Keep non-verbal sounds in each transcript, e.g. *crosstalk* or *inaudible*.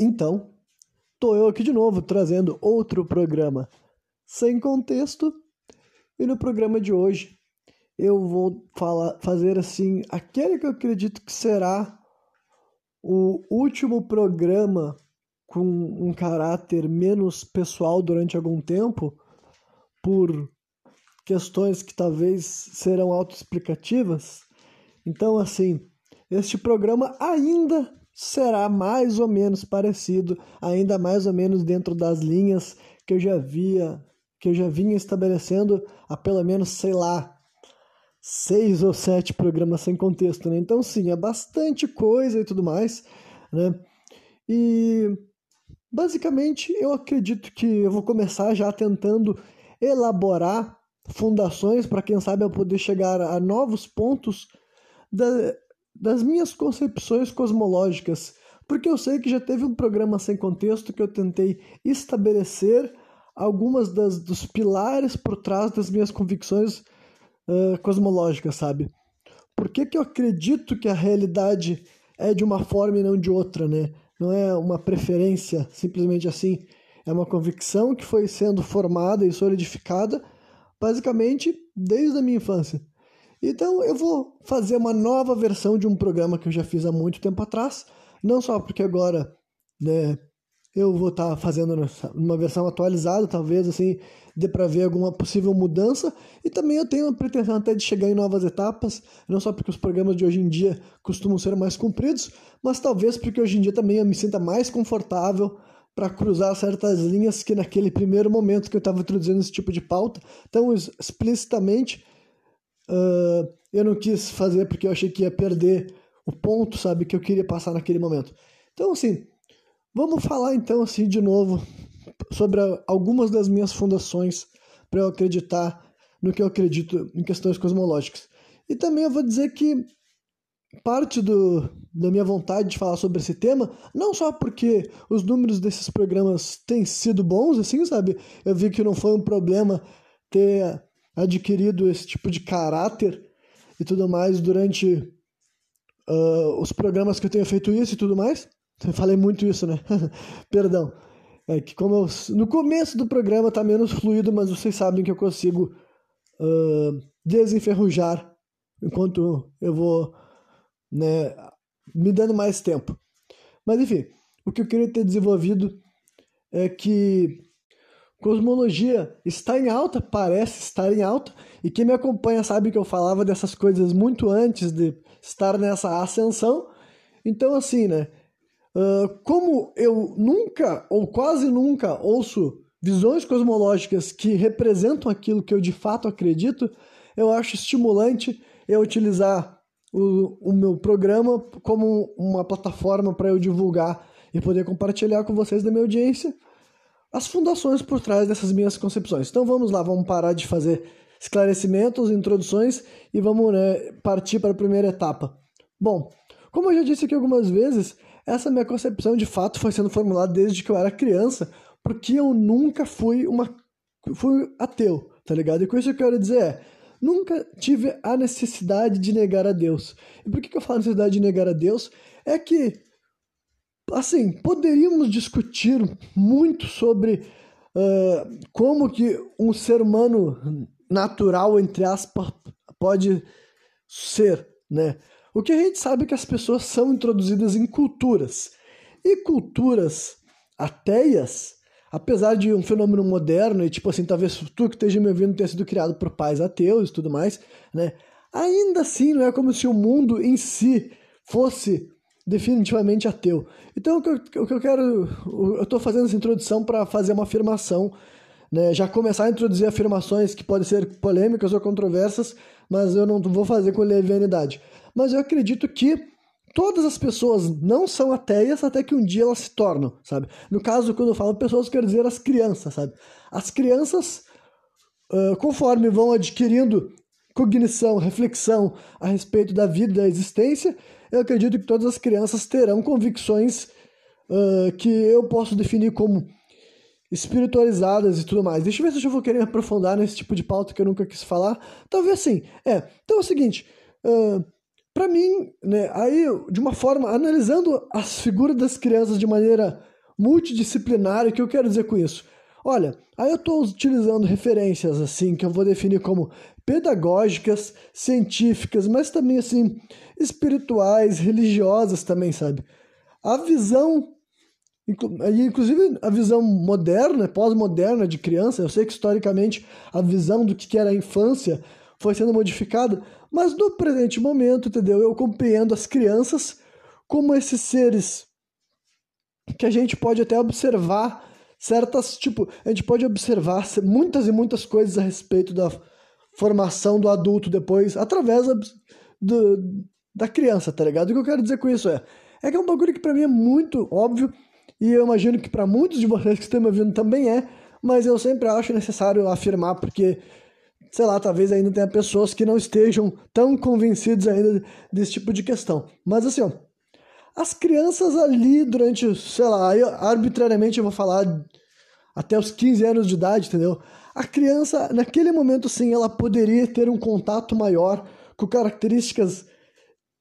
Então, tô eu aqui de novo trazendo outro programa sem contexto. E no programa de hoje eu vou falar, fazer assim aquele que eu acredito que será o último programa com um caráter menos pessoal durante algum tempo, por questões que talvez serão autoexplicativas. Então, assim, este programa ainda será mais ou menos parecido, ainda mais ou menos dentro das linhas que eu já via, que eu já vinha estabelecendo há pelo menos, sei lá, seis ou sete programas sem contexto, né? Então, sim, é bastante coisa e tudo mais, né? E basicamente eu acredito que eu vou começar já tentando elaborar fundações para quem sabe eu poder chegar a novos pontos da, das minhas concepções cosmológicas, porque eu sei que já teve um programa sem contexto que eu tentei estabelecer algumas das, dos pilares por trás das minhas convicções uh, cosmológicas, sabe? Por que, que eu acredito que a realidade é de uma forma e não de outra, né? Não é uma preferência simplesmente assim, é uma convicção que foi sendo formada e solidificada basicamente desde a minha infância. Então eu vou fazer uma nova versão de um programa que eu já fiz há muito tempo atrás, não só porque agora né, eu vou estar tá fazendo uma versão atualizada, talvez assim dê para ver alguma possível mudança, e também eu tenho a pretensão até de chegar em novas etapas, não só porque os programas de hoje em dia costumam ser mais compridos, mas talvez porque hoje em dia também eu me sinta mais confortável para cruzar certas linhas que naquele primeiro momento que eu estava introduzindo esse tipo de pauta, tão explicitamente uh, eu não quis fazer porque eu achei que ia perder o ponto, sabe, que eu queria passar naquele momento. Então, assim, vamos falar então assim de novo sobre algumas das minhas fundações para eu acreditar no que eu acredito em questões cosmológicas. E também eu vou dizer que parte do, da minha vontade de falar sobre esse tema, não só porque os números desses programas têm sido bons, assim, sabe? Eu vi que não foi um problema ter adquirido esse tipo de caráter e tudo mais durante uh, os programas que eu tenho feito isso e tudo mais. Eu falei muito isso, né? *laughs* Perdão. É que como eu, no começo do programa tá menos fluido, mas vocês sabem que eu consigo uh, desenferrujar enquanto eu vou né, me dando mais tempo. Mas enfim, o que eu queria ter desenvolvido é que Cosmologia está em alta, parece estar em alta, e quem me acompanha sabe que eu falava dessas coisas muito antes de estar nessa ascensão. Então, assim, né? Uh, como eu nunca, ou quase nunca, ouço visões cosmológicas que representam aquilo que eu de fato acredito, eu acho estimulante eu utilizar o, o meu programa como uma plataforma para eu divulgar e poder compartilhar com vocês da minha audiência as fundações por trás dessas minhas concepções. Então vamos lá, vamos parar de fazer esclarecimentos, introduções e vamos né, partir para a primeira etapa. Bom, como eu já disse aqui algumas vezes, essa minha concepção de fato foi sendo formulada desde que eu era criança, porque eu nunca fui uma fui ateu, tá ligado? E com isso eu quero dizer é, nunca tive a necessidade de negar a Deus. E por que, que eu falo necessidade de negar a Deus? É que assim, poderíamos discutir muito sobre uh, como que um ser humano natural, entre aspas, pode ser, né? O que a gente sabe é que as pessoas são introduzidas em culturas. E culturas ateias, apesar de um fenômeno moderno, e tipo assim, talvez tu que esteja me ouvindo tenha sido criado por pais ateus e tudo mais, né? Ainda assim, não é como se o mundo em si fosse definitivamente ateu. Então, o que eu, o que eu quero. Eu estou fazendo essa introdução para fazer uma afirmação, né? já começar a introduzir afirmações que podem ser polêmicas ou controversas, mas eu não vou fazer com levianidade. Mas eu acredito que todas as pessoas não são ateias até que um dia elas se tornam, sabe? No caso, quando eu falo pessoas, eu quero dizer as crianças, sabe? As crianças, uh, conforme vão adquirindo cognição, reflexão a respeito da vida, da existência, eu acredito que todas as crianças terão convicções uh, que eu posso definir como espiritualizadas e tudo mais. Deixa eu ver se eu vou querer aprofundar nesse tipo de pauta que eu nunca quis falar. Talvez sim. É, então é o seguinte, uh, para mim, né, aí de uma forma, analisando as figuras das crianças de maneira multidisciplinar. O que eu quero dizer com isso? Olha, aí eu estou utilizando referências assim que eu vou definir como pedagógicas, científicas, mas também assim espirituais, religiosas também, sabe? A visão inclusive a visão moderna, pós-moderna de criança, eu sei que historicamente a visão do que era a infância foi sendo modificada, mas no presente momento, entendeu? Eu compreendo as crianças como esses seres que a gente pode até observar certas, tipo, a gente pode observar muitas e muitas coisas a respeito da formação do adulto depois, através do, da criança, tá ligado? O que eu quero dizer com isso é, é que é um bagulho que para mim é muito óbvio e eu imagino que para muitos de vocês que estão me ouvindo também é, mas eu sempre acho necessário afirmar porque sei lá, talvez ainda tenha pessoas que não estejam tão convencidos ainda desse tipo de questão. Mas assim, ó, as crianças ali durante, sei lá, eu, arbitrariamente eu vou falar até os 15 anos de idade, entendeu? A criança, naquele momento sim, ela poderia ter um contato maior com características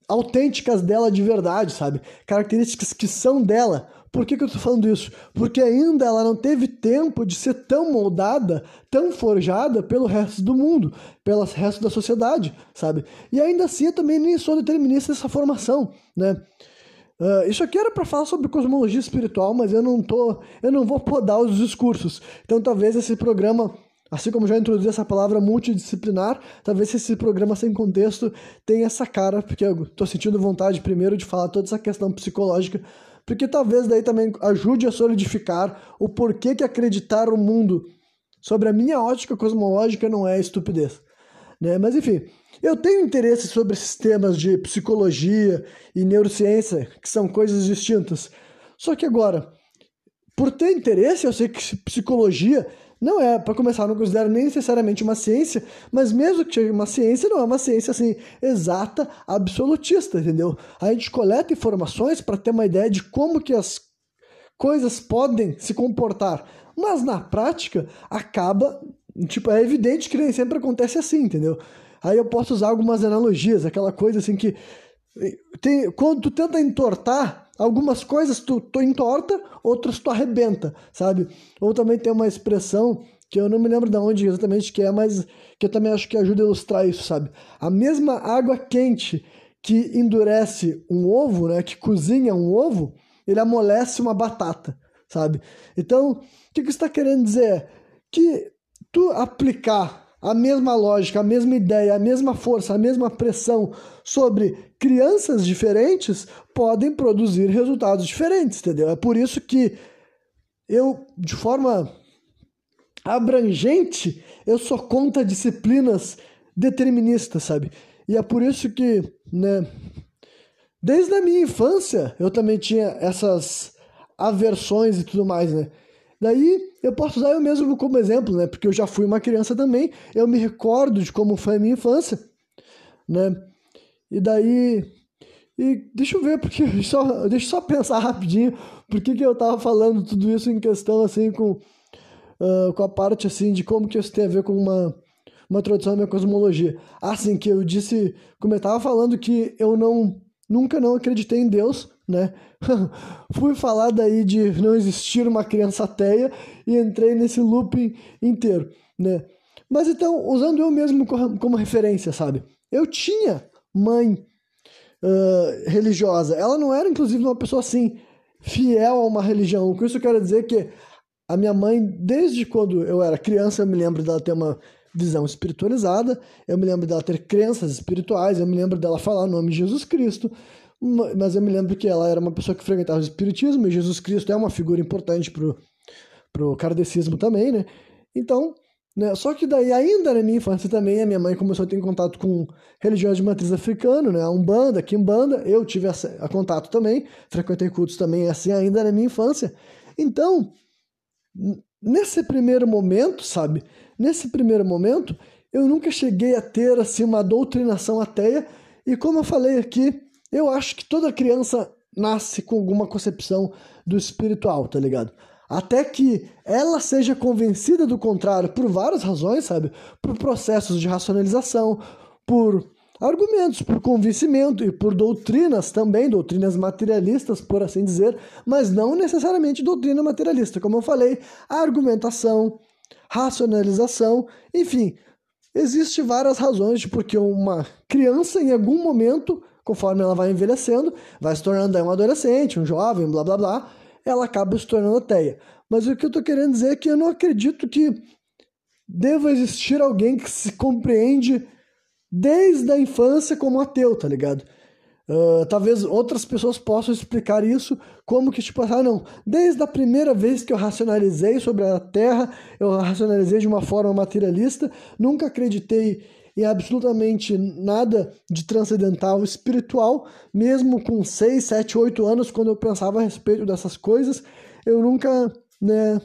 autênticas dela de verdade, sabe? Características que são dela, por que, que eu estou falando isso? Porque ainda ela não teve tempo de ser tão moldada, tão forjada pelo resto do mundo, pelo resto da sociedade, sabe? E ainda assim eu também nem sou determinista dessa formação, né? Uh, isso aqui era para falar sobre cosmologia espiritual, mas eu não tô, eu não vou podar os discursos. Então talvez esse programa, assim como já introduzi essa palavra multidisciplinar, talvez esse programa sem contexto tenha essa cara, porque eu tô sentindo vontade primeiro de falar toda essa questão psicológica porque talvez daí também ajude a solidificar o porquê que acreditar o mundo sobre a minha ótica cosmológica não é estupidez. Né? Mas enfim, eu tenho interesse sobre esses temas de psicologia e neurociência, que são coisas distintas. Só que agora, por ter interesse, eu sei que psicologia não é, para começar, não considero nem necessariamente uma ciência, mas mesmo que seja uma ciência, não é uma ciência assim exata, absolutista, entendeu? A gente coleta informações para ter uma ideia de como que as coisas podem se comportar, mas na prática acaba, tipo, é evidente que nem sempre acontece assim, entendeu? Aí eu posso usar algumas analogias, aquela coisa assim que tem, quando tu tenta entortar Algumas coisas tu, tu entorta, outras tu arrebenta, sabe? Ou também tem uma expressão que eu não me lembro de onde exatamente que é, mas que eu também acho que ajuda a ilustrar isso, sabe? A mesma água quente que endurece um ovo, né, que cozinha um ovo, ele amolece uma batata, sabe? Então, o que, que está querendo dizer? Que tu aplicar a mesma lógica, a mesma ideia, a mesma força, a mesma pressão sobre crianças diferentes podem produzir resultados diferentes, entendeu? É por isso que eu, de forma abrangente, eu sou contra disciplinas deterministas, sabe? E é por isso que, né, desde a minha infância, eu também tinha essas aversões e tudo mais, né? Daí eu posso usar eu mesmo como exemplo, né? Porque eu já fui uma criança também, eu me recordo de como foi a minha infância, né? E daí. E deixa eu ver, porque só, deixa eu só pensar rapidinho por que, que eu tava falando tudo isso em questão assim com, uh, com a parte assim de como que isso tem a ver com uma, uma introdução à minha cosmologia. Assim, que eu disse, como eu tava falando que eu não nunca não acreditei em Deus, né? *laughs* Fui falar daí de não existir uma criança ateia e entrei nesse looping inteiro, né? Mas então, usando eu mesmo como referência, sabe? Eu tinha mãe uh, religiosa. Ela não era, inclusive, uma pessoa assim, fiel a uma religião. Com isso eu quero dizer que a minha mãe, desde quando eu era criança, eu me lembro dela ter uma visão espiritualizada, eu me lembro dela ter crenças espirituais, eu me lembro dela falar o nome de Jesus Cristo, mas eu me lembro que ela era uma pessoa que frequentava o espiritismo e Jesus Cristo é uma figura importante pro, pro kardecismo também, né? Então, né, só que daí ainda na minha infância também a minha mãe começou a ter contato com religiões de matriz africana, né? A Umbanda, Kimbanda, eu tive a, a contato também, frequentei cultos também assim ainda na minha infância. Então, nesse primeiro momento, sabe? Nesse primeiro momento, eu nunca cheguei a ter assim uma doutrinação ateia e como eu falei aqui, eu acho que toda criança nasce com alguma concepção do espiritual, tá ligado? Até que ela seja convencida do contrário por várias razões, sabe? Por processos de racionalização, por argumentos, por convencimento e por doutrinas também, doutrinas materialistas, por assim dizer, mas não necessariamente doutrina materialista. Como eu falei, argumentação, racionalização, enfim, existe várias razões de porque uma criança em algum momento, conforme ela vai envelhecendo, vai se tornando um adolescente, um jovem, blá blá blá, ela acaba se tornando ateia. Mas o que eu estou querendo dizer é que eu não acredito que deva existir alguém que se compreende desde a infância como ateu, tá ligado? Uh, talvez outras pessoas possam explicar isso como que, tipo, ah, não, desde a primeira vez que eu racionalizei sobre a Terra, eu racionalizei de uma forma materialista, nunca acreditei em absolutamente nada de transcendental espiritual, mesmo com 6, 7, 8 anos, quando eu pensava a respeito dessas coisas, eu nunca, né,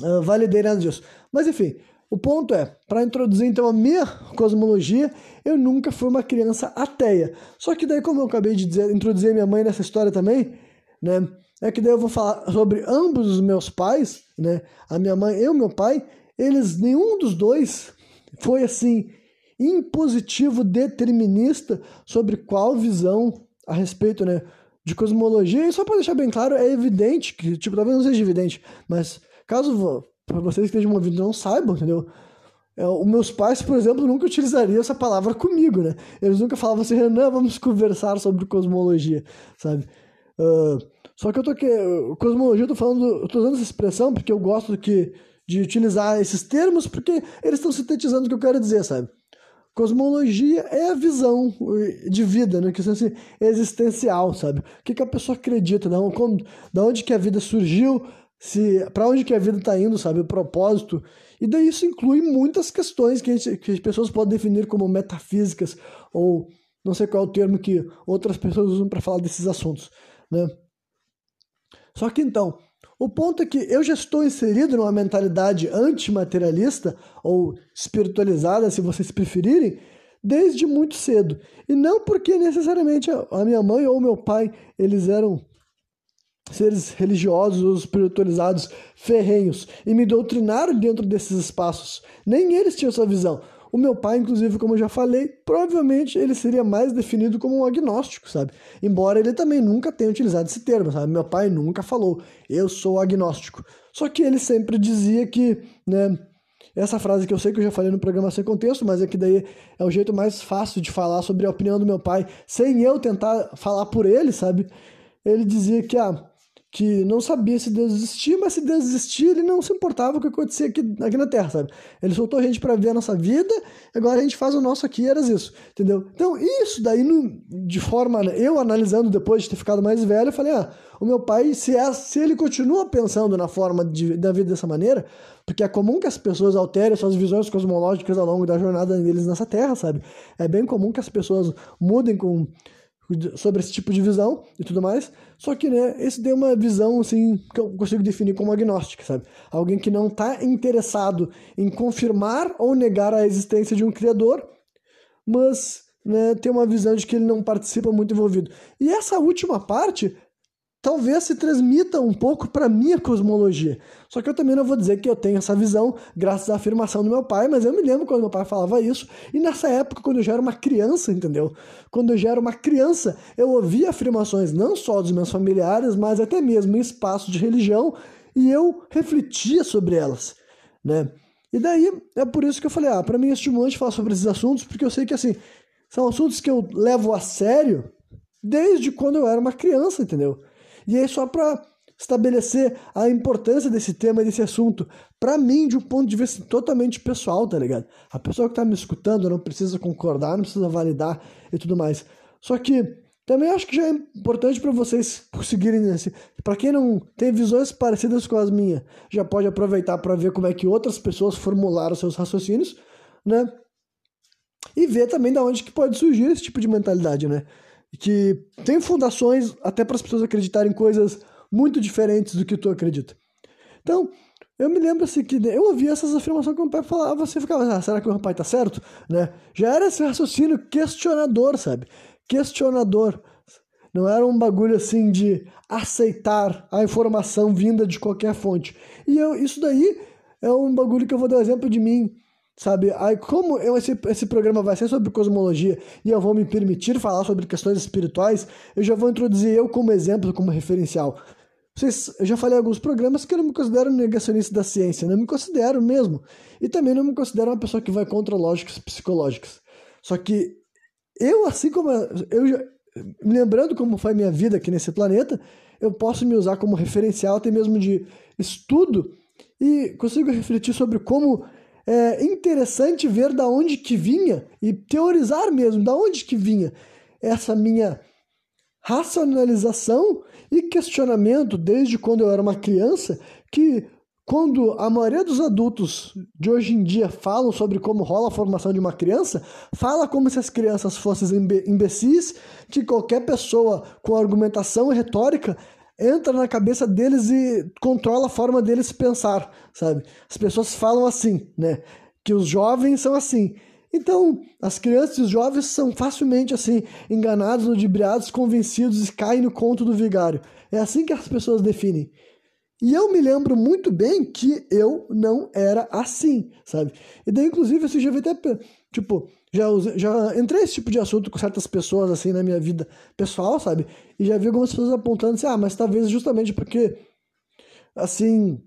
uh, validei nada disso. Mas enfim, o ponto é, para introduzir então a minha cosmologia, eu nunca fui uma criança ateia. Só que daí, como eu acabei de dizer, introduzir minha mãe nessa história também, né? É que daí eu vou falar sobre ambos os meus pais, né? A minha mãe e o meu pai, eles, nenhum dos dois foi assim impositivo determinista sobre qual visão a respeito, né, de cosmologia. E só para deixar bem claro, é evidente que, tipo, talvez não seja evidente, mas caso para vocês que estejam ouvindo não saibam, entendeu? É, os meus pais, por exemplo, nunca utilizariam essa palavra comigo, né? Eles nunca falavam assim, Renan, vamos conversar sobre cosmologia, sabe? Uh, só que eu tô que cosmologia, eu tô falando, eu tô usando essa expressão porque eu gosto que, de utilizar esses termos porque eles estão sintetizando o que eu quero dizer, sabe? Cosmologia é a visão de vida, né? Que assim, existencial, sabe? O que, que a pessoa acredita, da onde, da onde que a vida surgiu, se para onde que a vida está indo, sabe, o propósito. E daí isso inclui muitas questões que, gente, que as pessoas podem definir como metafísicas ou não sei qual é o termo que outras pessoas usam para falar desses assuntos, né? Só que então, o ponto é que eu já estou inserido numa mentalidade antimaterialista ou espiritualizada, se vocês preferirem, desde muito cedo. E não porque necessariamente a minha mãe ou meu pai, eles eram seres religiosos ou espiritualizados ferrenhos e me doutrinaram dentro desses espaços. Nem eles tinham essa visão. O meu pai, inclusive, como eu já falei, provavelmente ele seria mais definido como um agnóstico, sabe? Embora ele também nunca tenha utilizado esse termo, sabe? Meu pai nunca falou, eu sou agnóstico. Só que ele sempre dizia que, né, essa frase que eu sei que eu já falei no programa sem contexto, mas é que daí é o jeito mais fácil de falar sobre a opinião do meu pai, sem eu tentar falar por ele, sabe? Ele dizia que, ah, que não sabia se Deus existia, mas se Deus existia, ele não se importava com o que acontecia aqui, aqui na Terra, sabe? Ele soltou a gente para ver a nossa vida, agora a gente faz o nosso aqui, era isso, entendeu? Então, isso daí, de forma, eu analisando depois de ter ficado mais velho, eu falei, ah, o meu pai, se, é, se ele continua pensando na forma de, da vida dessa maneira, porque é comum que as pessoas alterem suas visões cosmológicas ao longo da jornada deles nessa Terra, sabe? É bem comum que as pessoas mudem com sobre esse tipo de visão e tudo mais. Só que, né, esse deu uma visão, assim, que eu consigo definir como agnóstica, sabe? Alguém que não está interessado em confirmar ou negar a existência de um criador, mas né, tem uma visão de que ele não participa muito envolvido. E essa última parte talvez se transmita um pouco para minha cosmologia. Só que eu também não vou dizer que eu tenho essa visão graças à afirmação do meu pai, mas eu me lembro quando meu pai falava isso, e nessa época, quando eu já era uma criança, entendeu? Quando eu já era uma criança, eu ouvia afirmações não só dos meus familiares, mas até mesmo em espaços de religião, e eu refletia sobre elas, né? E daí, é por isso que eu falei, ah, para mim é estimulante falar sobre esses assuntos, porque eu sei que, assim, são assuntos que eu levo a sério desde quando eu era uma criança, entendeu? E aí, só para estabelecer a importância desse tema, desse assunto, para mim, de um ponto de vista totalmente pessoal, tá ligado? A pessoa que tá me escutando não precisa concordar, não precisa validar e tudo mais. Só que também acho que já é importante para vocês conseguirem nesse. Para quem não tem visões parecidas com as minhas, já pode aproveitar para ver como é que outras pessoas formularam seus raciocínios, né? E ver também da onde que pode surgir esse tipo de mentalidade, né? Que tem fundações até para as pessoas acreditarem em coisas muito diferentes do que tu acredita. Então, eu me lembro assim que eu ouvia essas afirmações que o meu pai falava, você ficava, ah, será que o pai tá certo? Né? Já era esse raciocínio questionador, sabe? Questionador. Não era um bagulho assim de aceitar a informação vinda de qualquer fonte. E eu, isso daí é um bagulho que eu vou dar exemplo de mim sabe? Aí, como eu, esse, esse programa vai ser sobre cosmologia e eu vou me permitir falar sobre questões espirituais, eu já vou introduzir eu como exemplo, como referencial. Vocês, eu já falei em alguns programas que eu não me considero negacionista da ciência, não me considero mesmo. E também não me considero uma pessoa que vai contra lógicas psicológicas. Só que eu, assim como eu já, lembrando como foi minha vida aqui nesse planeta, eu posso me usar como referencial até mesmo de estudo e consigo refletir sobre como é interessante ver da onde que vinha e teorizar mesmo da onde que vinha essa minha racionalização e questionamento desde quando eu era uma criança que quando a maioria dos adultos de hoje em dia falam sobre como rola a formação de uma criança, fala como se as crianças fossem imbecis, que qualquer pessoa com argumentação e retórica entra na cabeça deles e controla a forma deles pensar, sabe? As pessoas falam assim, né? Que os jovens são assim. Então, as crianças e os jovens são facilmente assim, enganados, ludibriados, convencidos e caem no conto do vigário. É assim que as pessoas definem. E eu me lembro muito bem que eu não era assim, sabe? E daí, inclusive, já vi até, tipo, já, já entrei nesse tipo de assunto com certas pessoas, assim, na minha vida pessoal, sabe? E já vi algumas pessoas apontando assim, ah, mas talvez justamente porque, assim,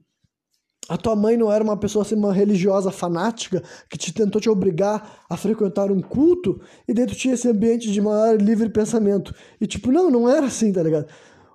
a tua mãe não era uma pessoa assim, uma religiosa fanática que te tentou te obrigar a frequentar um culto e dentro tinha esse ambiente de maior livre pensamento. E tipo, não, não era assim, tá ligado?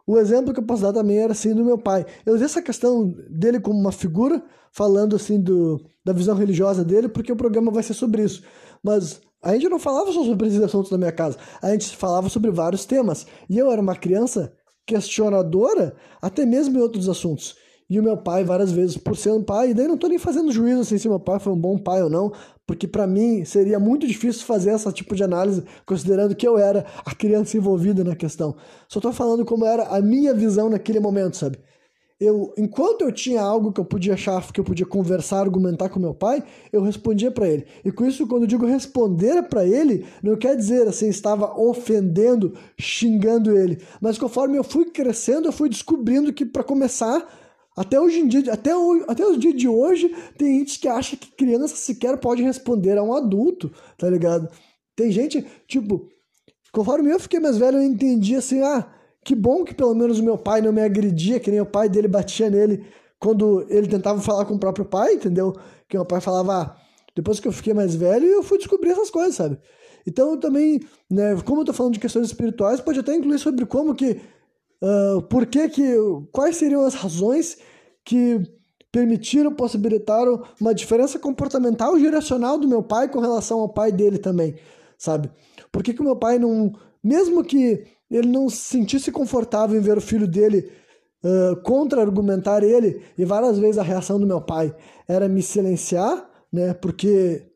O exemplo que eu posso dar também era assim do meu pai. Eu usei essa questão dele como uma figura, falando assim do, da visão religiosa dele, porque o programa vai ser sobre isso. Mas a gente não falava só sobre esses assuntos na minha casa, a gente falava sobre vários temas. E eu era uma criança questionadora, até mesmo em outros assuntos. E o meu pai, várias vezes, por ser um pai, e daí não tô nem fazendo juízo assim se meu pai foi um bom pai ou não, porque para mim seria muito difícil fazer esse tipo de análise, considerando que eu era a criança envolvida na questão. Só tô falando como era a minha visão naquele momento, sabe? Eu, enquanto eu tinha algo que eu podia achar que eu podia conversar, argumentar com meu pai, eu respondia para ele. E com isso, quando eu digo responder para ele, não quer dizer assim, estava ofendendo, xingando ele. Mas conforme eu fui crescendo, eu fui descobrindo que, para começar, até hoje em dia, até, o, até os dias de hoje, tem gente que acha que criança sequer pode responder a um adulto, tá ligado? Tem gente, tipo, conforme eu fiquei mais velho, eu entendi assim, ah, que bom que pelo menos o meu pai não me agredia, que nem o pai dele batia nele quando ele tentava falar com o próprio pai, entendeu? Que meu pai falava, ah, depois que eu fiquei mais velho, eu fui descobrir essas coisas, sabe? Então também, né, como eu tô falando de questões espirituais, pode até incluir sobre como que, uh, por que que, quais seriam as razões que permitiram, possibilitaram uma diferença comportamental geracional do meu pai com relação ao pai dele também, sabe? Por que, que o meu pai não, mesmo que ele não se sentisse confortável em ver o filho dele uh, contra-argumentar ele, e várias vezes a reação do meu pai era me silenciar, né? Porque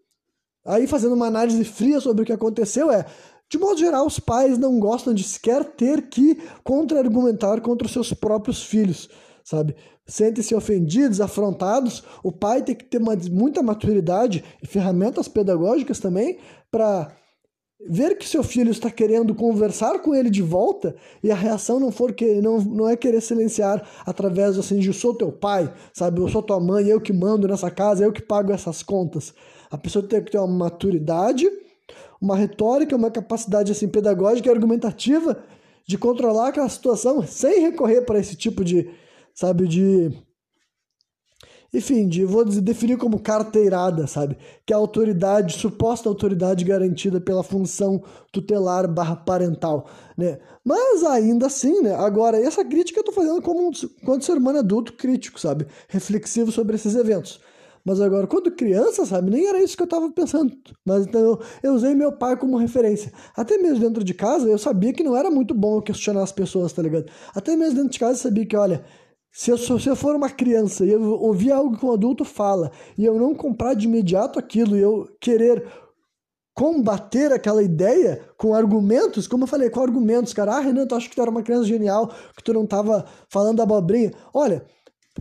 aí fazendo uma análise fria sobre o que aconteceu é de modo geral, os pais não gostam de sequer ter que contra-argumentar contra os seus próprios filhos, sabe? sentem-se ofendidos, afrontados, o pai tem que ter uma, muita maturidade e ferramentas pedagógicas também para ver que seu filho está querendo conversar com ele de volta e a reação não for que não, não é querer silenciar através assim de eu sou teu pai, sabe, eu sou tua mãe, eu que mando nessa casa, eu que pago essas contas. A pessoa tem que ter uma maturidade, uma retórica, uma capacidade assim pedagógica e argumentativa de controlar aquela situação sem recorrer para esse tipo de sabe? De. Enfim, de, vou definir como carteirada, sabe? Que é a autoridade, suposta autoridade garantida pela função tutelar barra parental, né? Mas ainda assim, né? Agora, essa crítica eu tô fazendo como um, quando ser humano adulto crítico, sabe? Reflexivo sobre esses eventos. Mas agora, quando criança, sabe, nem era isso que eu estava pensando. Mas então eu, eu, usei meu pai como referência. Até mesmo dentro de casa, eu sabia que não era muito bom eu questionar as pessoas, tá ligado? Até mesmo dentro de casa eu sabia que, olha, se eu, se eu for uma criança e eu ouvir algo que um adulto fala e eu não comprar de imediato aquilo e eu querer combater aquela ideia com argumentos, como eu falei, com argumentos, cara, ah, Renan, tu acha que tu era uma criança genial, que tu não tava falando abobrinha. Olha,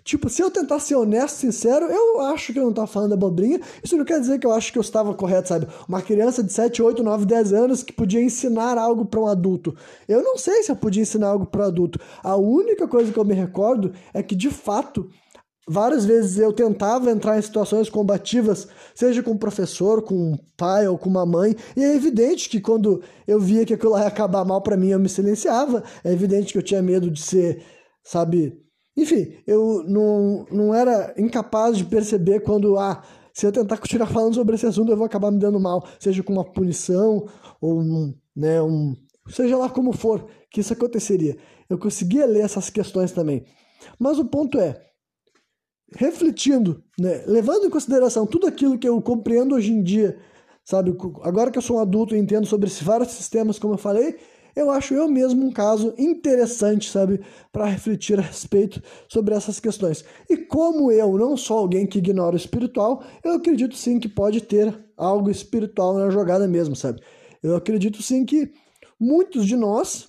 Tipo, se eu tentar ser honesto, sincero, eu acho que eu não estava falando abobrinha. Isso não quer dizer que eu acho que eu estava correto, sabe? Uma criança de 7, 8, 9, 10 anos que podia ensinar algo para um adulto. Eu não sei se eu podia ensinar algo para um adulto. A única coisa que eu me recordo é que, de fato, várias vezes eu tentava entrar em situações combativas, seja com um professor, com um pai ou com uma mãe, e é evidente que quando eu via que aquilo ia acabar mal para mim, eu me silenciava. É evidente que eu tinha medo de ser, sabe? Enfim, eu não, não era incapaz de perceber quando, ah, se eu tentar continuar falando sobre esse assunto, eu vou acabar me dando mal, seja com uma punição ou um, né, um, seja lá como for que isso aconteceria. Eu conseguia ler essas questões também. Mas o ponto é, refletindo, né, levando em consideração tudo aquilo que eu compreendo hoje em dia, sabe, agora que eu sou um adulto e entendo sobre vários sistemas, como eu falei, eu acho eu mesmo um caso interessante, sabe, para refletir a respeito sobre essas questões. E como eu não sou alguém que ignora o espiritual, eu acredito sim que pode ter algo espiritual na jogada mesmo, sabe? Eu acredito sim que muitos de nós,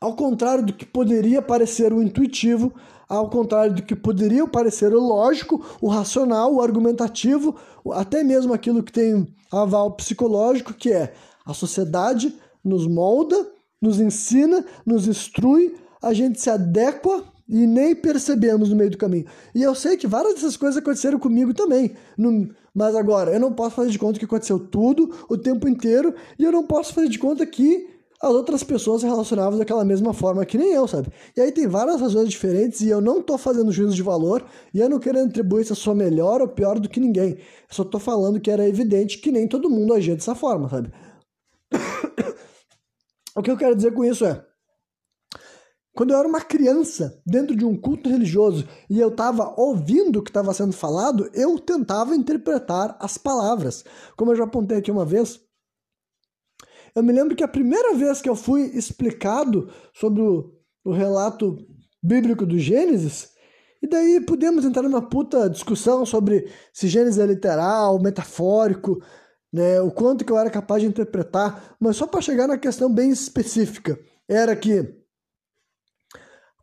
ao contrário do que poderia parecer o intuitivo, ao contrário do que poderia parecer o lógico, o racional, o argumentativo, até mesmo aquilo que tem aval psicológico, que é a sociedade nos molda, nos ensina, nos instrui, a gente se adequa e nem percebemos no meio do caminho. E eu sei que várias dessas coisas aconteceram comigo também. No, mas agora, eu não posso fazer de conta que aconteceu tudo o tempo inteiro e eu não posso fazer de conta que as outras pessoas se relacionavam daquela mesma forma que nem eu, sabe? E aí tem várias razões diferentes e eu não tô fazendo juízo de valor e eu não quero atribuir se eu sou melhor ou pior do que ninguém. Eu só tô falando que era evidente que nem todo mundo agia dessa forma, sabe? *coughs* O que eu quero dizer com isso é, quando eu era uma criança dentro de um culto religioso e eu estava ouvindo o que estava sendo falado, eu tentava interpretar as palavras. Como eu já apontei aqui uma vez, eu me lembro que a primeira vez que eu fui explicado sobre o, o relato bíblico do Gênesis, e daí podemos entrar numa puta discussão sobre se Gênesis é literal, metafórico, né, o quanto que eu era capaz de interpretar, mas só para chegar na questão bem específica, era que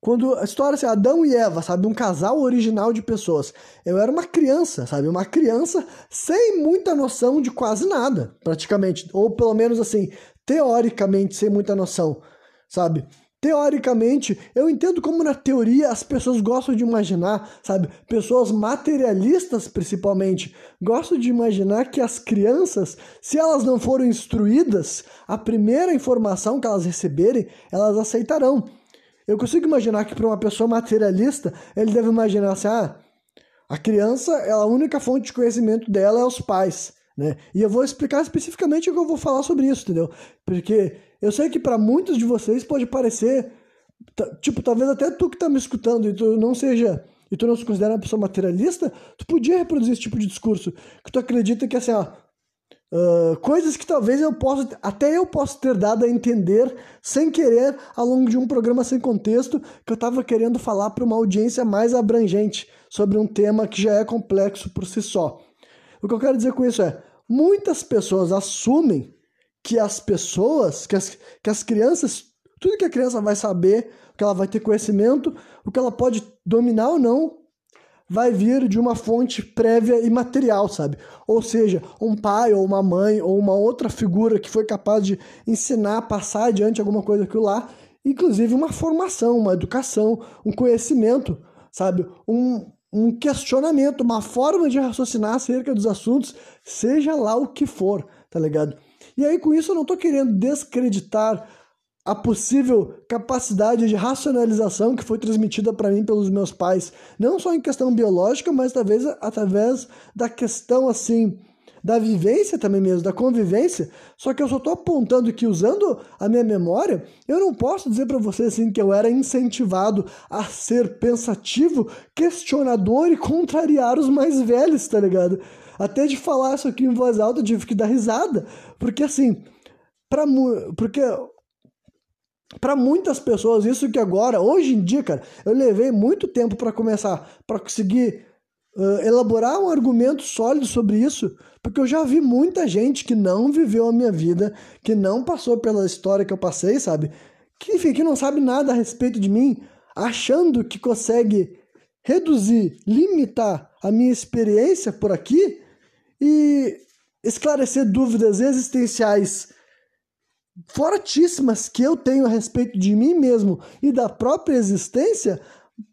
quando a história assim, Adão e Eva, sabe, um casal original de pessoas. Eu era uma criança, sabe, uma criança sem muita noção de quase nada, praticamente, ou pelo menos assim, teoricamente sem muita noção, sabe? Teoricamente, eu entendo como na teoria as pessoas gostam de imaginar, sabe? Pessoas materialistas, principalmente, gostam de imaginar que as crianças, se elas não forem instruídas, a primeira informação que elas receberem, elas aceitarão. Eu consigo imaginar que para uma pessoa materialista, ele deve imaginar assim: ah, a criança, a única fonte de conhecimento dela é os pais. Né? E eu vou explicar especificamente o que eu vou falar sobre isso, entendeu? Porque eu sei que para muitos de vocês pode parecer, tipo, talvez até tu que tá me escutando e tu não seja, e tu não se considera uma pessoa materialista, tu podia reproduzir esse tipo de discurso, que tu acredita que assim, ó, uh, coisas que talvez eu possa, até eu possa ter dado a entender sem querer ao longo de um programa sem contexto, que eu estava querendo falar para uma audiência mais abrangente sobre um tema que já é complexo por si só. O que eu quero dizer com isso é, muitas pessoas assumem que as pessoas, que as, que as crianças, tudo que a criança vai saber, que ela vai ter conhecimento, o que ela pode dominar ou não, vai vir de uma fonte prévia e material, sabe? Ou seja, um pai ou uma mãe ou uma outra figura que foi capaz de ensinar, passar adiante alguma coisa aquilo lá, inclusive uma formação, uma educação, um conhecimento, sabe? Um, um questionamento, uma forma de raciocinar acerca dos assuntos, seja lá o que for, tá ligado? E aí com isso eu não estou querendo descreditar a possível capacidade de racionalização que foi transmitida para mim pelos meus pais, não só em questão biológica, mas talvez através da questão assim da vivência também mesmo, da convivência, só que eu só estou apontando que usando a minha memória, eu não posso dizer para você assim que eu era incentivado a ser pensativo, questionador e contrariar os mais velhos, tá ligado? Até de falar isso aqui em voz alta, eu tive que dar risada, porque assim, para porque para muitas pessoas, isso que agora, hoje em dia, cara, eu levei muito tempo para começar, para conseguir uh, elaborar um argumento sólido sobre isso, porque eu já vi muita gente que não viveu a minha vida, que não passou pela história que eu passei, sabe? Que, enfim, que não sabe nada a respeito de mim, achando que consegue reduzir, limitar a minha experiência por aqui e esclarecer dúvidas existenciais fortíssimas que eu tenho a respeito de mim mesmo e da própria existência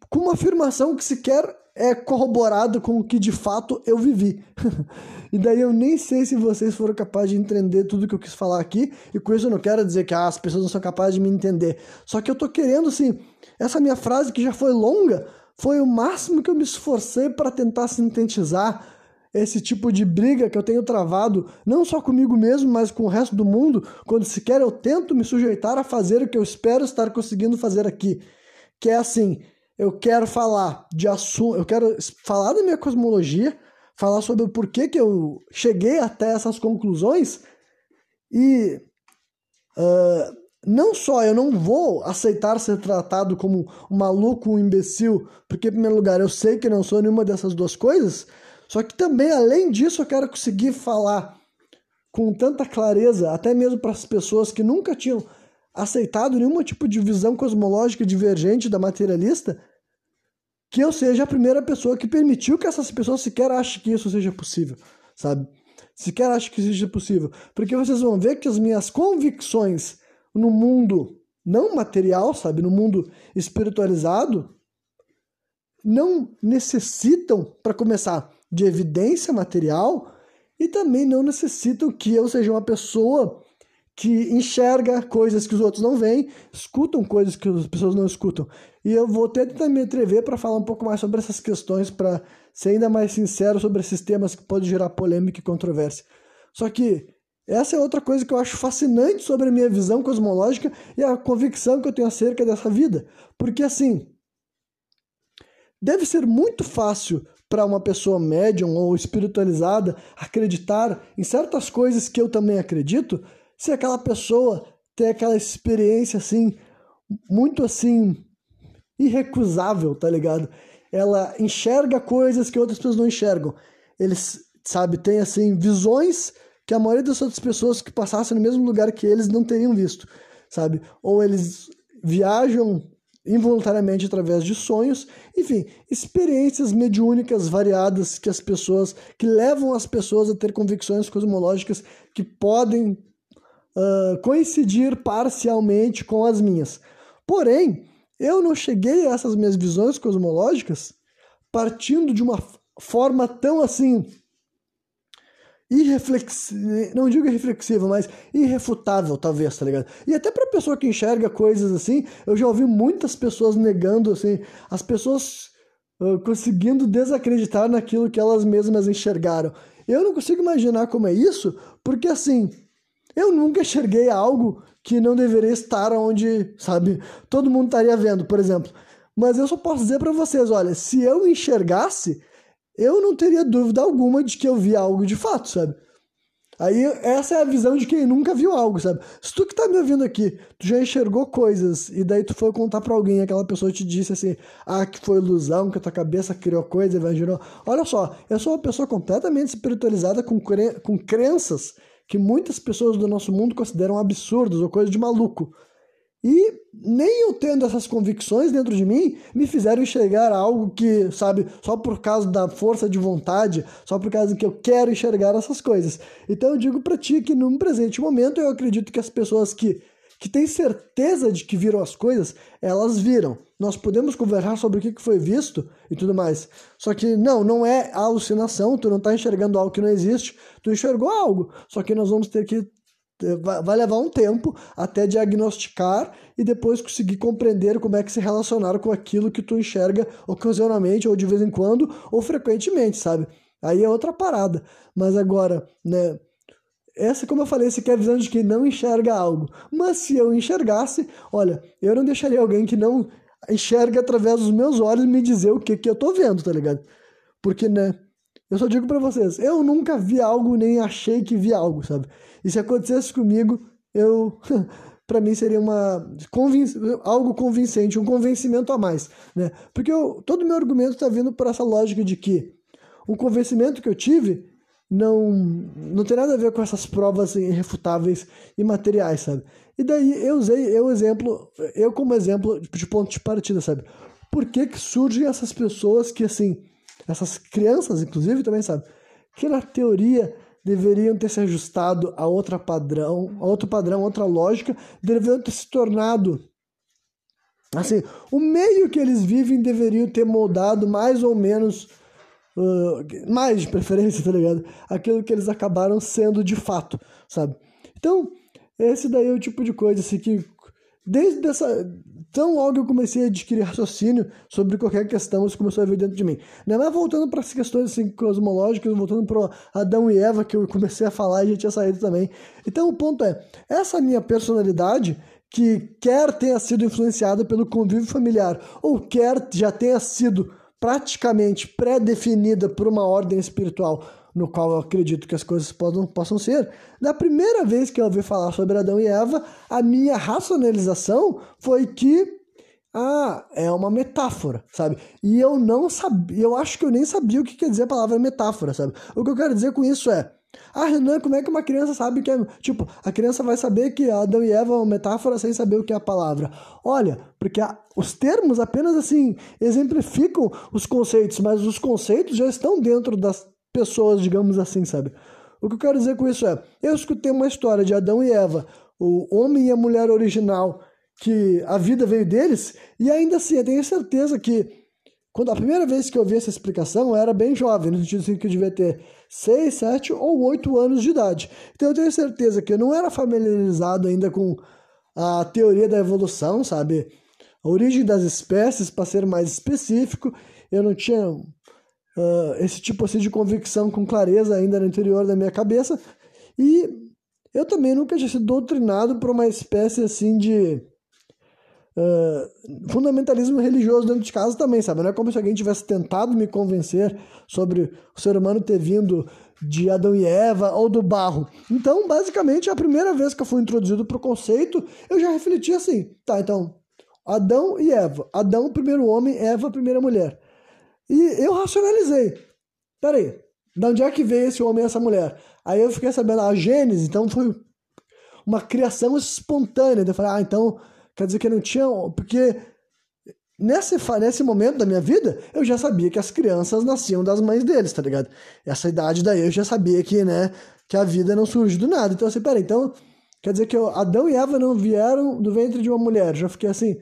com uma afirmação que sequer é corroborada com o que de fato eu vivi. *laughs* e daí eu nem sei se vocês foram capazes de entender tudo que eu quis falar aqui, e com isso eu não quero dizer que ah, as pessoas não são capazes de me entender. Só que eu tô querendo, assim, essa minha frase que já foi longa, foi o máximo que eu me esforcei para tentar sintetizar esse tipo de briga que eu tenho travado, não só comigo mesmo, mas com o resto do mundo, quando sequer eu tento me sujeitar a fazer o que eu espero estar conseguindo fazer aqui. Que é assim, eu quero falar de assunto, eu quero falar da minha cosmologia, falar sobre o porquê que eu cheguei até essas conclusões e uh, não só eu não vou aceitar ser tratado como um maluco, um imbecil, porque, em primeiro lugar, eu sei que não sou nenhuma dessas duas coisas, só que também, além disso, eu quero conseguir falar com tanta clareza, até mesmo para as pessoas que nunca tinham aceitado nenhum tipo de visão cosmológica divergente da materialista, que eu seja a primeira pessoa que permitiu que essas pessoas sequer achem que isso seja possível, sabe? Sequer achem que seja possível. Porque vocês vão ver que as minhas convicções no mundo não material, sabe, no mundo espiritualizado, não necessitam, para começar, de evidência material e também não necessitam que eu seja uma pessoa que enxerga coisas que os outros não veem, escutam coisas que as pessoas não escutam. E eu vou tentar me atrever para falar um pouco mais sobre essas questões, para ser ainda mais sincero sobre esses temas que podem gerar polêmica e controvérsia. Só que essa é outra coisa que eu acho fascinante sobre a minha visão cosmológica e a convicção que eu tenho acerca dessa vida. Porque, assim, deve ser muito fácil para uma pessoa médium ou espiritualizada acreditar em certas coisas que eu também acredito, se aquela pessoa tem aquela experiência, assim, muito assim, irrecusável, tá ligado? Ela enxerga coisas que outras pessoas não enxergam. Eles, sabe, tem, assim, visões que a maioria das outras pessoas que passassem no mesmo lugar que eles não teriam visto, sabe? Ou eles viajam involuntariamente através de sonhos, enfim, experiências mediúnicas variadas que as pessoas que levam as pessoas a ter convicções cosmológicas que podem uh, coincidir parcialmente com as minhas. Porém, eu não cheguei a essas minhas visões cosmológicas partindo de uma forma tão assim irreflexiva, não digo irreflexiva, mas irrefutável, talvez, tá ligado? E até pra pessoa que enxerga coisas assim, eu já ouvi muitas pessoas negando, assim, as pessoas uh, conseguindo desacreditar naquilo que elas mesmas enxergaram. Eu não consigo imaginar como é isso, porque assim, eu nunca enxerguei algo que não deveria estar onde, sabe, todo mundo estaria vendo, por exemplo. Mas eu só posso dizer para vocês, olha, se eu enxergasse, eu não teria dúvida alguma de que eu vi algo de fato, sabe? Aí essa é a visão de quem nunca viu algo, sabe? Se tu que tá me ouvindo aqui, tu já enxergou coisas e daí tu foi contar para alguém, aquela pessoa te disse assim: "Ah, que foi ilusão, que a tua cabeça criou coisa, imaginou". Olha só, eu sou uma pessoa completamente espiritualizada com cre... com crenças que muitas pessoas do nosso mundo consideram absurdas ou coisa de maluco. E nem eu tendo essas convicções dentro de mim me fizeram enxergar algo que, sabe, só por causa da força de vontade, só por causa que eu quero enxergar essas coisas. Então eu digo para ti que num presente momento eu acredito que as pessoas que que têm certeza de que viram as coisas, elas viram. Nós podemos conversar sobre o que foi visto e tudo mais. Só que não, não é alucinação, tu não está enxergando algo que não existe, tu enxergou algo. Só que nós vamos ter que vai levar um tempo até diagnosticar e depois conseguir compreender como é que se relacionar com aquilo que tu enxerga ocasionalmente ou de vez em quando ou frequentemente, sabe? Aí é outra parada. Mas agora, né, essa, como eu falei, você quer a visão de quem não enxerga algo. Mas se eu enxergasse, olha, eu não deixaria alguém que não enxerga através dos meus olhos me dizer o que que eu tô vendo, tá ligado? Porque, né, eu só digo para vocês, eu nunca vi algo nem achei que vi algo, sabe? E se acontecesse comigo, eu *laughs* para mim seria uma convin algo convincente, um convencimento a mais, né? Porque eu, todo meu argumento está vindo por essa lógica de que o convencimento que eu tive não não tem nada a ver com essas provas irrefutáveis e materiais, sabe? E daí eu usei eu exemplo, eu como exemplo de ponto de partida, sabe? Por que que surgem essas pessoas que assim essas crianças, inclusive, também sabe, que na teoria deveriam ter se ajustado a outro padrão, a outro padrão, outra lógica, deveriam ter se tornado Assim, o meio que eles vivem deveria ter moldado mais ou menos, uh, mais de preferência, tá ligado? Aquilo que eles acabaram sendo de fato, sabe? Então, esse daí é o tipo de coisa assim que desde essa tão logo eu comecei a adquirir raciocínio sobre qualquer questão, isso começou a vir dentro de mim. Né? Mas voltando para as questões assim, cosmológicas, voltando para Adão e Eva, que eu comecei a falar e já tinha saído também. Então o ponto é, essa minha personalidade, que quer tenha sido influenciada pelo convívio familiar, ou quer já tenha sido praticamente pré-definida por uma ordem espiritual no qual eu acredito que as coisas possam, possam ser. Da primeira vez que eu ouvi falar sobre Adão e Eva, a minha racionalização foi que ah, é uma metáfora, sabe? E eu não sabia, eu acho que eu nem sabia o que quer dizer a palavra metáfora, sabe? O que eu quero dizer com isso é, ah, Renan, como é que uma criança sabe que é. Tipo, a criança vai saber que Adão e Eva é uma metáfora sem saber o que é a palavra. Olha, porque a, os termos apenas assim exemplificam os conceitos, mas os conceitos já estão dentro das, pessoas, digamos assim, sabe? O que eu quero dizer com isso é, eu escutei uma história de Adão e Eva, o homem e a mulher original, que a vida veio deles, e ainda assim, eu tenho certeza que quando a primeira vez que eu vi essa explicação, eu era bem jovem, no sentido assim que eu devia ter 6, 7 ou 8 anos de idade. Então eu tenho certeza que eu não era familiarizado ainda com a teoria da evolução, sabe? A origem das espécies, para ser mais específico, eu não tinha uh, esse tipo assim de convicção com clareza ainda no interior da minha cabeça. E eu também nunca tinha sido doutrinado por uma espécie assim de uh, fundamentalismo religioso dentro de casa também, sabe? Não é como se alguém tivesse tentado me convencer sobre o ser humano ter vindo de Adão e Eva ou do barro. Então, basicamente, a primeira vez que eu fui introduzido para o conceito, eu já refleti assim: tá, então, Adão e Eva. Adão, primeiro homem, Eva, primeira mulher. E eu racionalizei. Peraí, de onde é que veio esse homem e essa mulher? Aí eu fiquei sabendo a Gênesis, então foi uma criação espontânea. Eu falei, ah, então quer dizer que não tinha. Porque nesse, nesse momento da minha vida, eu já sabia que as crianças nasciam das mães deles, tá ligado? Essa idade daí eu já sabia que, né, que a vida não surge do nada. Então, assim, peraí, então quer dizer que eu, Adão e Eva não vieram do ventre de uma mulher. Já fiquei assim,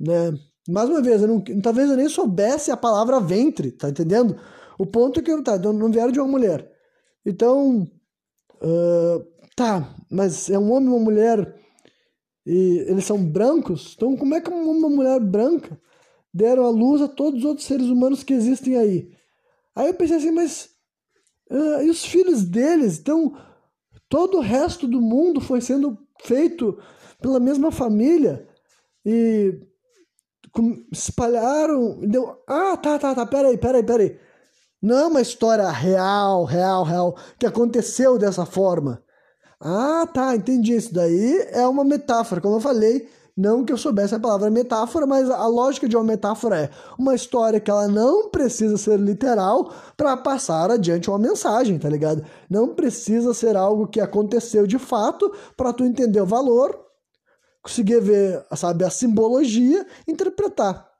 né? Mais uma vez, eu não, talvez eu nem soubesse a palavra ventre, tá entendendo? O ponto é que eu tá, não vieram de uma mulher. Então, uh, tá, mas é um homem e uma mulher e eles são brancos, então como é que uma mulher branca deram a luz a todos os outros seres humanos que existem aí? Aí eu pensei assim, mas uh, e os filhos deles? Então, todo o resto do mundo foi sendo feito pela mesma família e espalharam. Deu, ah, tá, tá, tá, peraí, peraí, peraí. Não é uma história real, real, real, que aconteceu dessa forma. Ah, tá, entendi. Isso daí é uma metáfora, como eu falei. Não que eu soubesse a palavra metáfora, mas a lógica de uma metáfora é uma história que ela não precisa ser literal para passar adiante uma mensagem, tá ligado? Não precisa ser algo que aconteceu de fato para tu entender o valor conseguia ver, sabe, a simbologia, interpretar.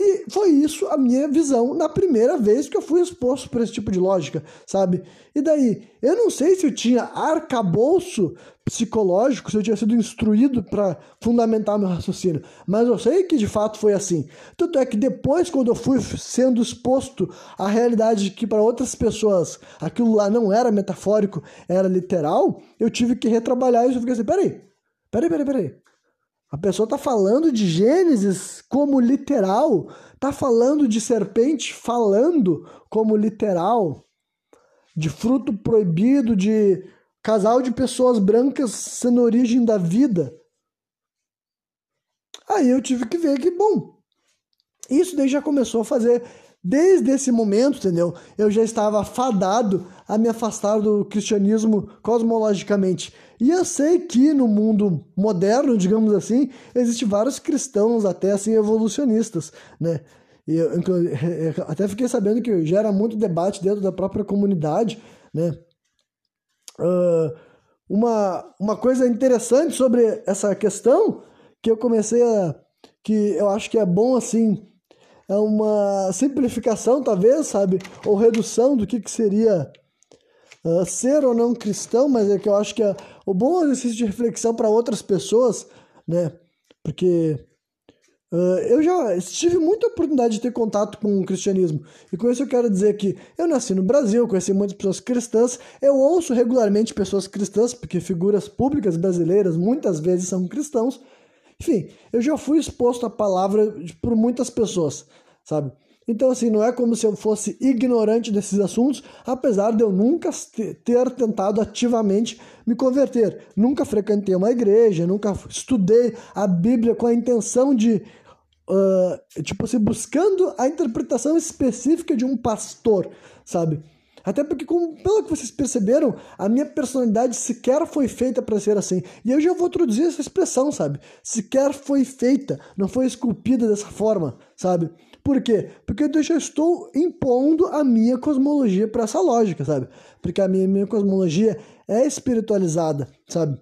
E foi isso a minha visão na primeira vez que eu fui exposto por esse tipo de lógica, sabe? E daí, eu não sei se eu tinha arcabouço psicológico, se eu tinha sido instruído para fundamentar meu raciocínio, mas eu sei que de fato foi assim. Tanto é que depois, quando eu fui sendo exposto à realidade de que para outras pessoas aquilo lá não era metafórico, era literal, eu tive que retrabalhar isso. Eu fiquei assim: peraí, peraí, peraí, peraí. A pessoa está falando de Gênesis como literal, está falando de serpente falando como literal, de fruto proibido, de casal de pessoas brancas sendo origem da vida. Aí eu tive que ver que, bom, isso daí já começou a fazer Desde esse momento, entendeu? Eu já estava fadado a me afastar do cristianismo cosmologicamente. E eu sei que no mundo moderno, digamos assim, existem vários cristãos até assim evolucionistas, né? E eu, *laughs* até fiquei sabendo que gera muito debate dentro da própria comunidade, né? Uh, uma, uma coisa interessante sobre essa questão que eu comecei a que eu acho que é bom assim é uma simplificação, talvez, sabe? Ou redução do que, que seria uh, ser ou não cristão, mas é que eu acho que é o bom exercício de reflexão para outras pessoas, né? Porque Uh, eu já tive muita oportunidade de ter contato com o cristianismo. E com isso eu quero dizer que eu nasci no Brasil, conheci muitas pessoas cristãs, eu ouço regularmente pessoas cristãs, porque figuras públicas brasileiras muitas vezes são cristãos. Enfim, eu já fui exposto à palavra por muitas pessoas, sabe? Então, assim, não é como se eu fosse ignorante desses assuntos, apesar de eu nunca ter tentado ativamente me converter. Nunca frequentei uma igreja, nunca estudei a Bíblia com a intenção de, uh, tipo assim, buscando a interpretação específica de um pastor, sabe? Até porque, como, pelo que vocês perceberam, a minha personalidade sequer foi feita para ser assim. E eu já vou introduzir essa expressão, sabe? Sequer foi feita, não foi esculpida dessa forma, sabe? Por quê? Porque eu já estou impondo a minha cosmologia para essa lógica, sabe? Porque a minha, minha cosmologia é espiritualizada, sabe?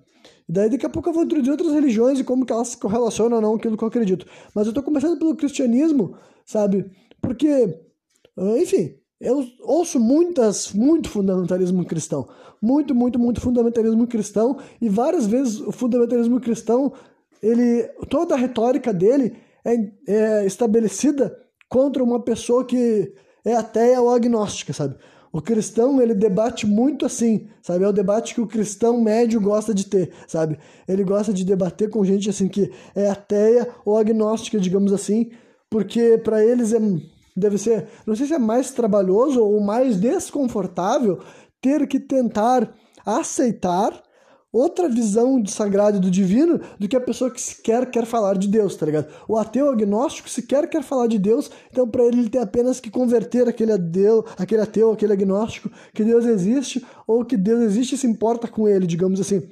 E daí daqui a pouco eu vou introduzir outras religiões e como que elas se correlacionam ou não aquilo que eu acredito. Mas eu estou começando pelo cristianismo, sabe? Porque, ah, enfim, eu ouço muitas, muito fundamentalismo cristão. Muito, muito, muito fundamentalismo cristão. E várias vezes o fundamentalismo cristão, ele, toda a retórica dele é, é estabelecida contra uma pessoa que é ateia ou agnóstica, sabe? O cristão, ele debate muito assim, sabe? É o debate que o cristão médio gosta de ter, sabe? Ele gosta de debater com gente assim que é ateia ou agnóstica, digamos assim, porque para eles é deve ser, não sei se é mais trabalhoso ou mais desconfortável ter que tentar aceitar outra visão do sagrado e do divino do que a pessoa que sequer quer falar de Deus, tá ligado? O ateu agnóstico sequer quer falar de Deus, então para ele ele tem apenas que converter aquele ateu, aquele ateu, aquele agnóstico que Deus existe ou que Deus existe e se importa com ele, digamos assim.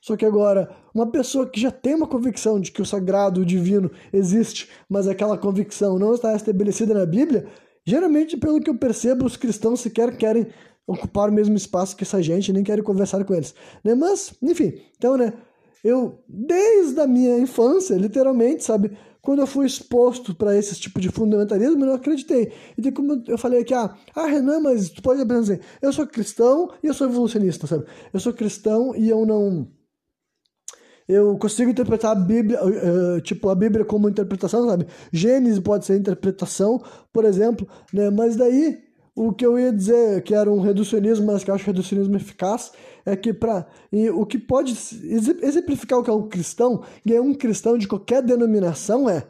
Só que agora, uma pessoa que já tem uma convicção de que o sagrado, o divino existe, mas aquela convicção não está estabelecida na Bíblia, geralmente, pelo que eu percebo, os cristãos sequer querem ocupar o mesmo espaço que essa gente, nem querem conversar com eles. Né? Mas, enfim, então, né? Eu, desde a minha infância, literalmente, sabe, quando eu fui exposto para esse tipo de fundamentalismo, eu não acreditei. E daí, como eu falei aqui, ah, ah, Renan, mas tu pode assim, eu sou cristão e eu sou evolucionista, sabe? Eu sou cristão e eu não eu consigo interpretar a Bíblia, uh, tipo, a Bíblia como interpretação, sabe? Gênesis pode ser interpretação, por exemplo, né? Mas daí o que eu ia dizer que era um reducionismo, mas que eu acho reducionismo eficaz, é que para o que pode exemplificar o que é um cristão, e é um cristão de qualquer denominação é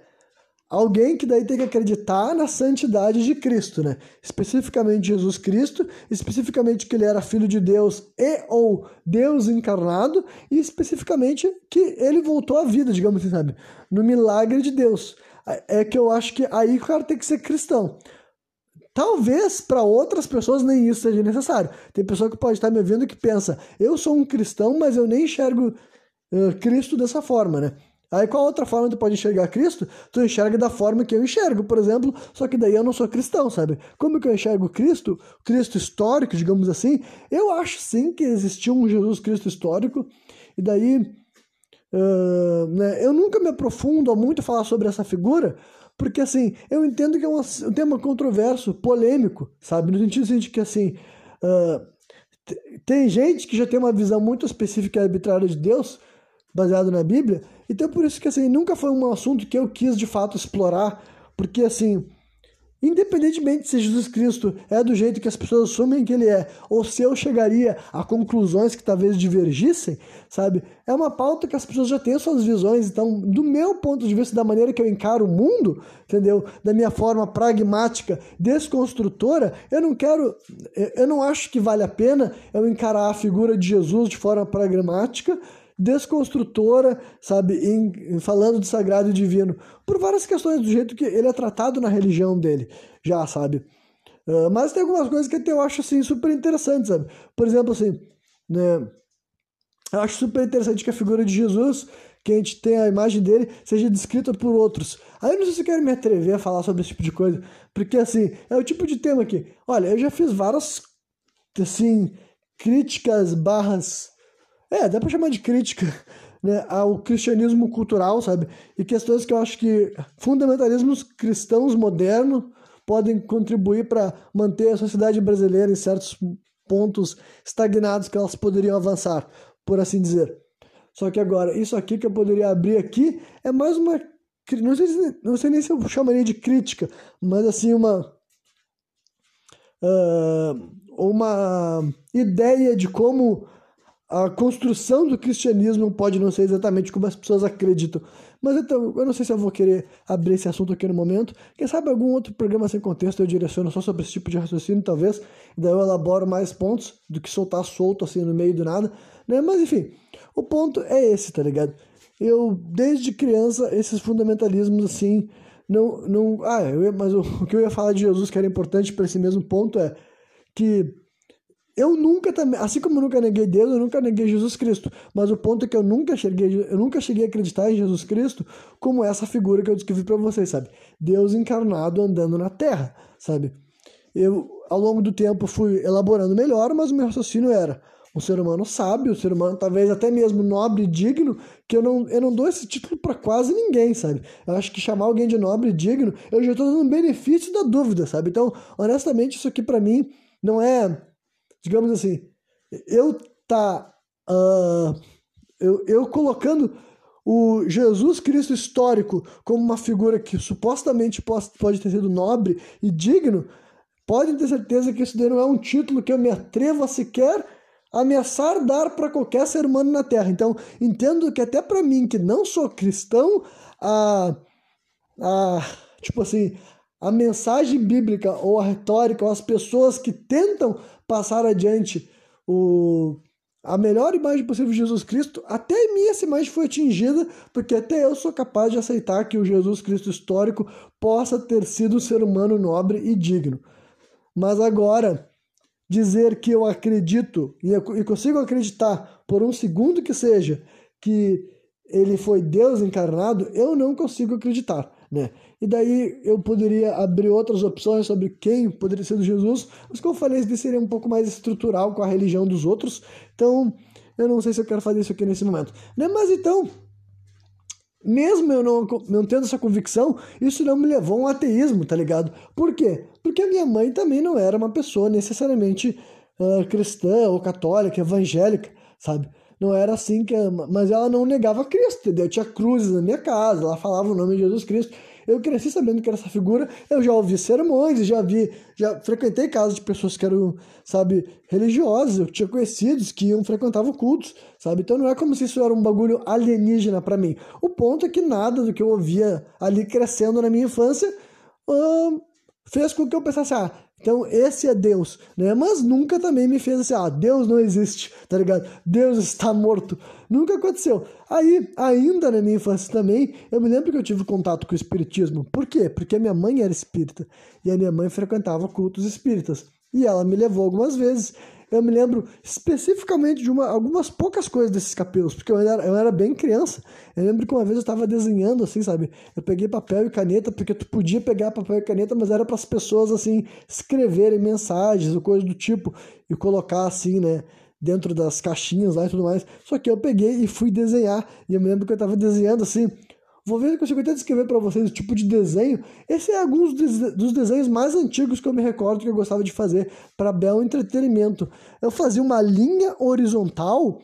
alguém que daí tem que acreditar na santidade de Cristo, né? Especificamente Jesus Cristo, especificamente que ele era filho de Deus e ou Deus encarnado, e especificamente que ele voltou à vida, digamos assim, sabe? No milagre de Deus. É que eu acho que aí o cara tem que ser cristão. Talvez para outras pessoas nem isso seja necessário. Tem pessoa que pode estar me ouvindo que pensa, eu sou um cristão, mas eu nem enxergo uh, Cristo dessa forma, né? Aí qual outra forma tu pode enxergar Cristo? Tu enxerga da forma que eu enxergo, por exemplo, só que daí eu não sou cristão, sabe? Como que eu enxergo Cristo, Cristo histórico, digamos assim? Eu acho sim que existiu um Jesus Cristo histórico, e daí uh, né, eu nunca me aprofundo muito a falar sobre essa figura, porque, assim, eu entendo que é um, um tema controverso, polêmico, sabe? No sentido de que, assim, uh, tem gente que já tem uma visão muito específica e arbitrária de Deus, baseado na Bíblia, então por isso que, assim, nunca foi um assunto que eu quis, de fato, explorar, porque, assim, Independentemente se Jesus Cristo é do jeito que as pessoas assumem que ele é, ou se eu chegaria a conclusões que talvez divergissem, sabe? É uma pauta que as pessoas já têm suas visões. Então, do meu ponto de vista, da maneira que eu encaro o mundo, entendeu? Da minha forma pragmática, desconstrutora, eu não quero, eu não acho que vale a pena eu encarar a figura de Jesus de forma pragmática desconstrutora, sabe, em, falando de sagrado e divino, por várias questões, do jeito que ele é tratado na religião dele, já, sabe. Uh, mas tem algumas coisas que eu acho, assim, super interessantes, sabe. Por exemplo, assim, né, eu acho super interessante que a figura de Jesus, que a gente tem a imagem dele, seja descrita por outros. Aí eu não sei se eu quero me atrever a falar sobre esse tipo de coisa, porque, assim, é o tipo de tema que, olha, eu já fiz várias, assim, críticas barras é, dá pra chamar de crítica *laughs* né, ao cristianismo cultural, sabe? E questões que eu acho que fundamentalismos cristãos modernos podem contribuir para manter a sociedade brasileira em certos pontos estagnados que elas poderiam avançar, por assim dizer. Só que agora, isso aqui que eu poderia abrir aqui é mais uma não sei, não sei nem se eu chamaria de crítica, mas assim, uma. Uh, uma ideia de como a construção do cristianismo pode não ser exatamente como as pessoas acreditam. Mas então, eu não sei se eu vou querer abrir esse assunto aqui no momento. Quem sabe algum outro programa sem contexto eu direciono só sobre esse tipo de raciocínio, talvez. Daí eu elaboro mais pontos do que soltar solto assim no meio do nada. Né? Mas enfim, o ponto é esse, tá ligado? Eu, desde criança, esses fundamentalismos assim, não. não ah, eu mas o, *laughs* o que eu ia falar de Jesus que era importante para esse mesmo ponto é que eu nunca também, assim como eu nunca neguei Deus, eu nunca neguei Jesus Cristo. Mas o ponto é que eu nunca cheguei, eu nunca cheguei a acreditar em Jesus Cristo como essa figura que eu descrevi para vocês, sabe? Deus encarnado andando na terra, sabe? Eu, ao longo do tempo, fui elaborando melhor, mas o meu raciocínio era um ser humano sábio, um ser humano talvez até mesmo nobre e digno, que eu não, eu não dou esse título para quase ninguém, sabe? Eu acho que chamar alguém de nobre e digno, eu já estou dando benefício da dúvida, sabe? Então, honestamente, isso aqui para mim não é digamos assim, eu tá uh, eu, eu colocando o Jesus Cristo histórico como uma figura que supostamente pode, pode ter sido nobre e digno, podem ter certeza que isso não é um título que eu me atrevo a sequer ameaçar dar para qualquer ser humano na Terra. Então, entendo que até para mim, que não sou cristão, a, a tipo assim, a mensagem bíblica ou a retórica ou as pessoas que tentam passar adiante o, a melhor imagem possível de Jesus Cristo, até a mim essa imagem foi atingida, porque até eu sou capaz de aceitar que o Jesus Cristo histórico possa ter sido um ser humano nobre e digno. Mas agora, dizer que eu acredito e consigo acreditar por um segundo que seja que ele foi Deus encarnado, eu não consigo acreditar né? E daí eu poderia abrir outras opções sobre quem poderia ser Jesus, mas como eu falei, isso seria um pouco mais estrutural com a religião dos outros, então eu não sei se eu quero fazer isso aqui nesse momento. Né? Mas então, mesmo eu não, não tendo essa convicção, isso não me levou a um ateísmo, tá ligado? Por quê? Porque a minha mãe também não era uma pessoa necessariamente uh, cristã ou católica, evangélica, sabe? Não era assim que. Mas ela não negava Cristo, entendeu? Tinha cruzes na minha casa, ela falava o nome de Jesus Cristo. Eu cresci sabendo que era essa figura, eu já ouvi sermões, já vi, já frequentei casas de pessoas que eram, sabe, religiosas, eu tinha conhecidos que iam frequentavam cultos, sabe? Então não é como se isso era um bagulho alienígena para mim. O ponto é que nada do que eu ouvia ali crescendo na minha infância hum, fez com que eu pensasse, ah, então, esse é Deus, né? Mas nunca também me fez assim, ah, Deus não existe, tá ligado? Deus está morto. Nunca aconteceu. Aí, ainda na minha infância também, eu me lembro que eu tive contato com o espiritismo. Por quê? Porque a minha mãe era espírita e a minha mãe frequentava cultos espíritas. E ela me levou algumas vezes eu me lembro especificamente de uma, algumas poucas coisas desses capítulos, porque eu era, eu era bem criança. Eu lembro que uma vez eu estava desenhando, assim, sabe? Eu peguei papel e caneta, porque tu podia pegar papel e caneta, mas era para as pessoas, assim, escreverem mensagens ou coisas do tipo, e colocar, assim, né? Dentro das caixinhas lá e tudo mais. Só que eu peguei e fui desenhar. E eu me lembro que eu estava desenhando, assim, Vou ver se eu consigo até descrever para vocês o tipo de desenho. Esse é alguns dos desenhos mais antigos que eu me recordo que eu gostava de fazer para bel entretenimento. Eu fazia uma linha horizontal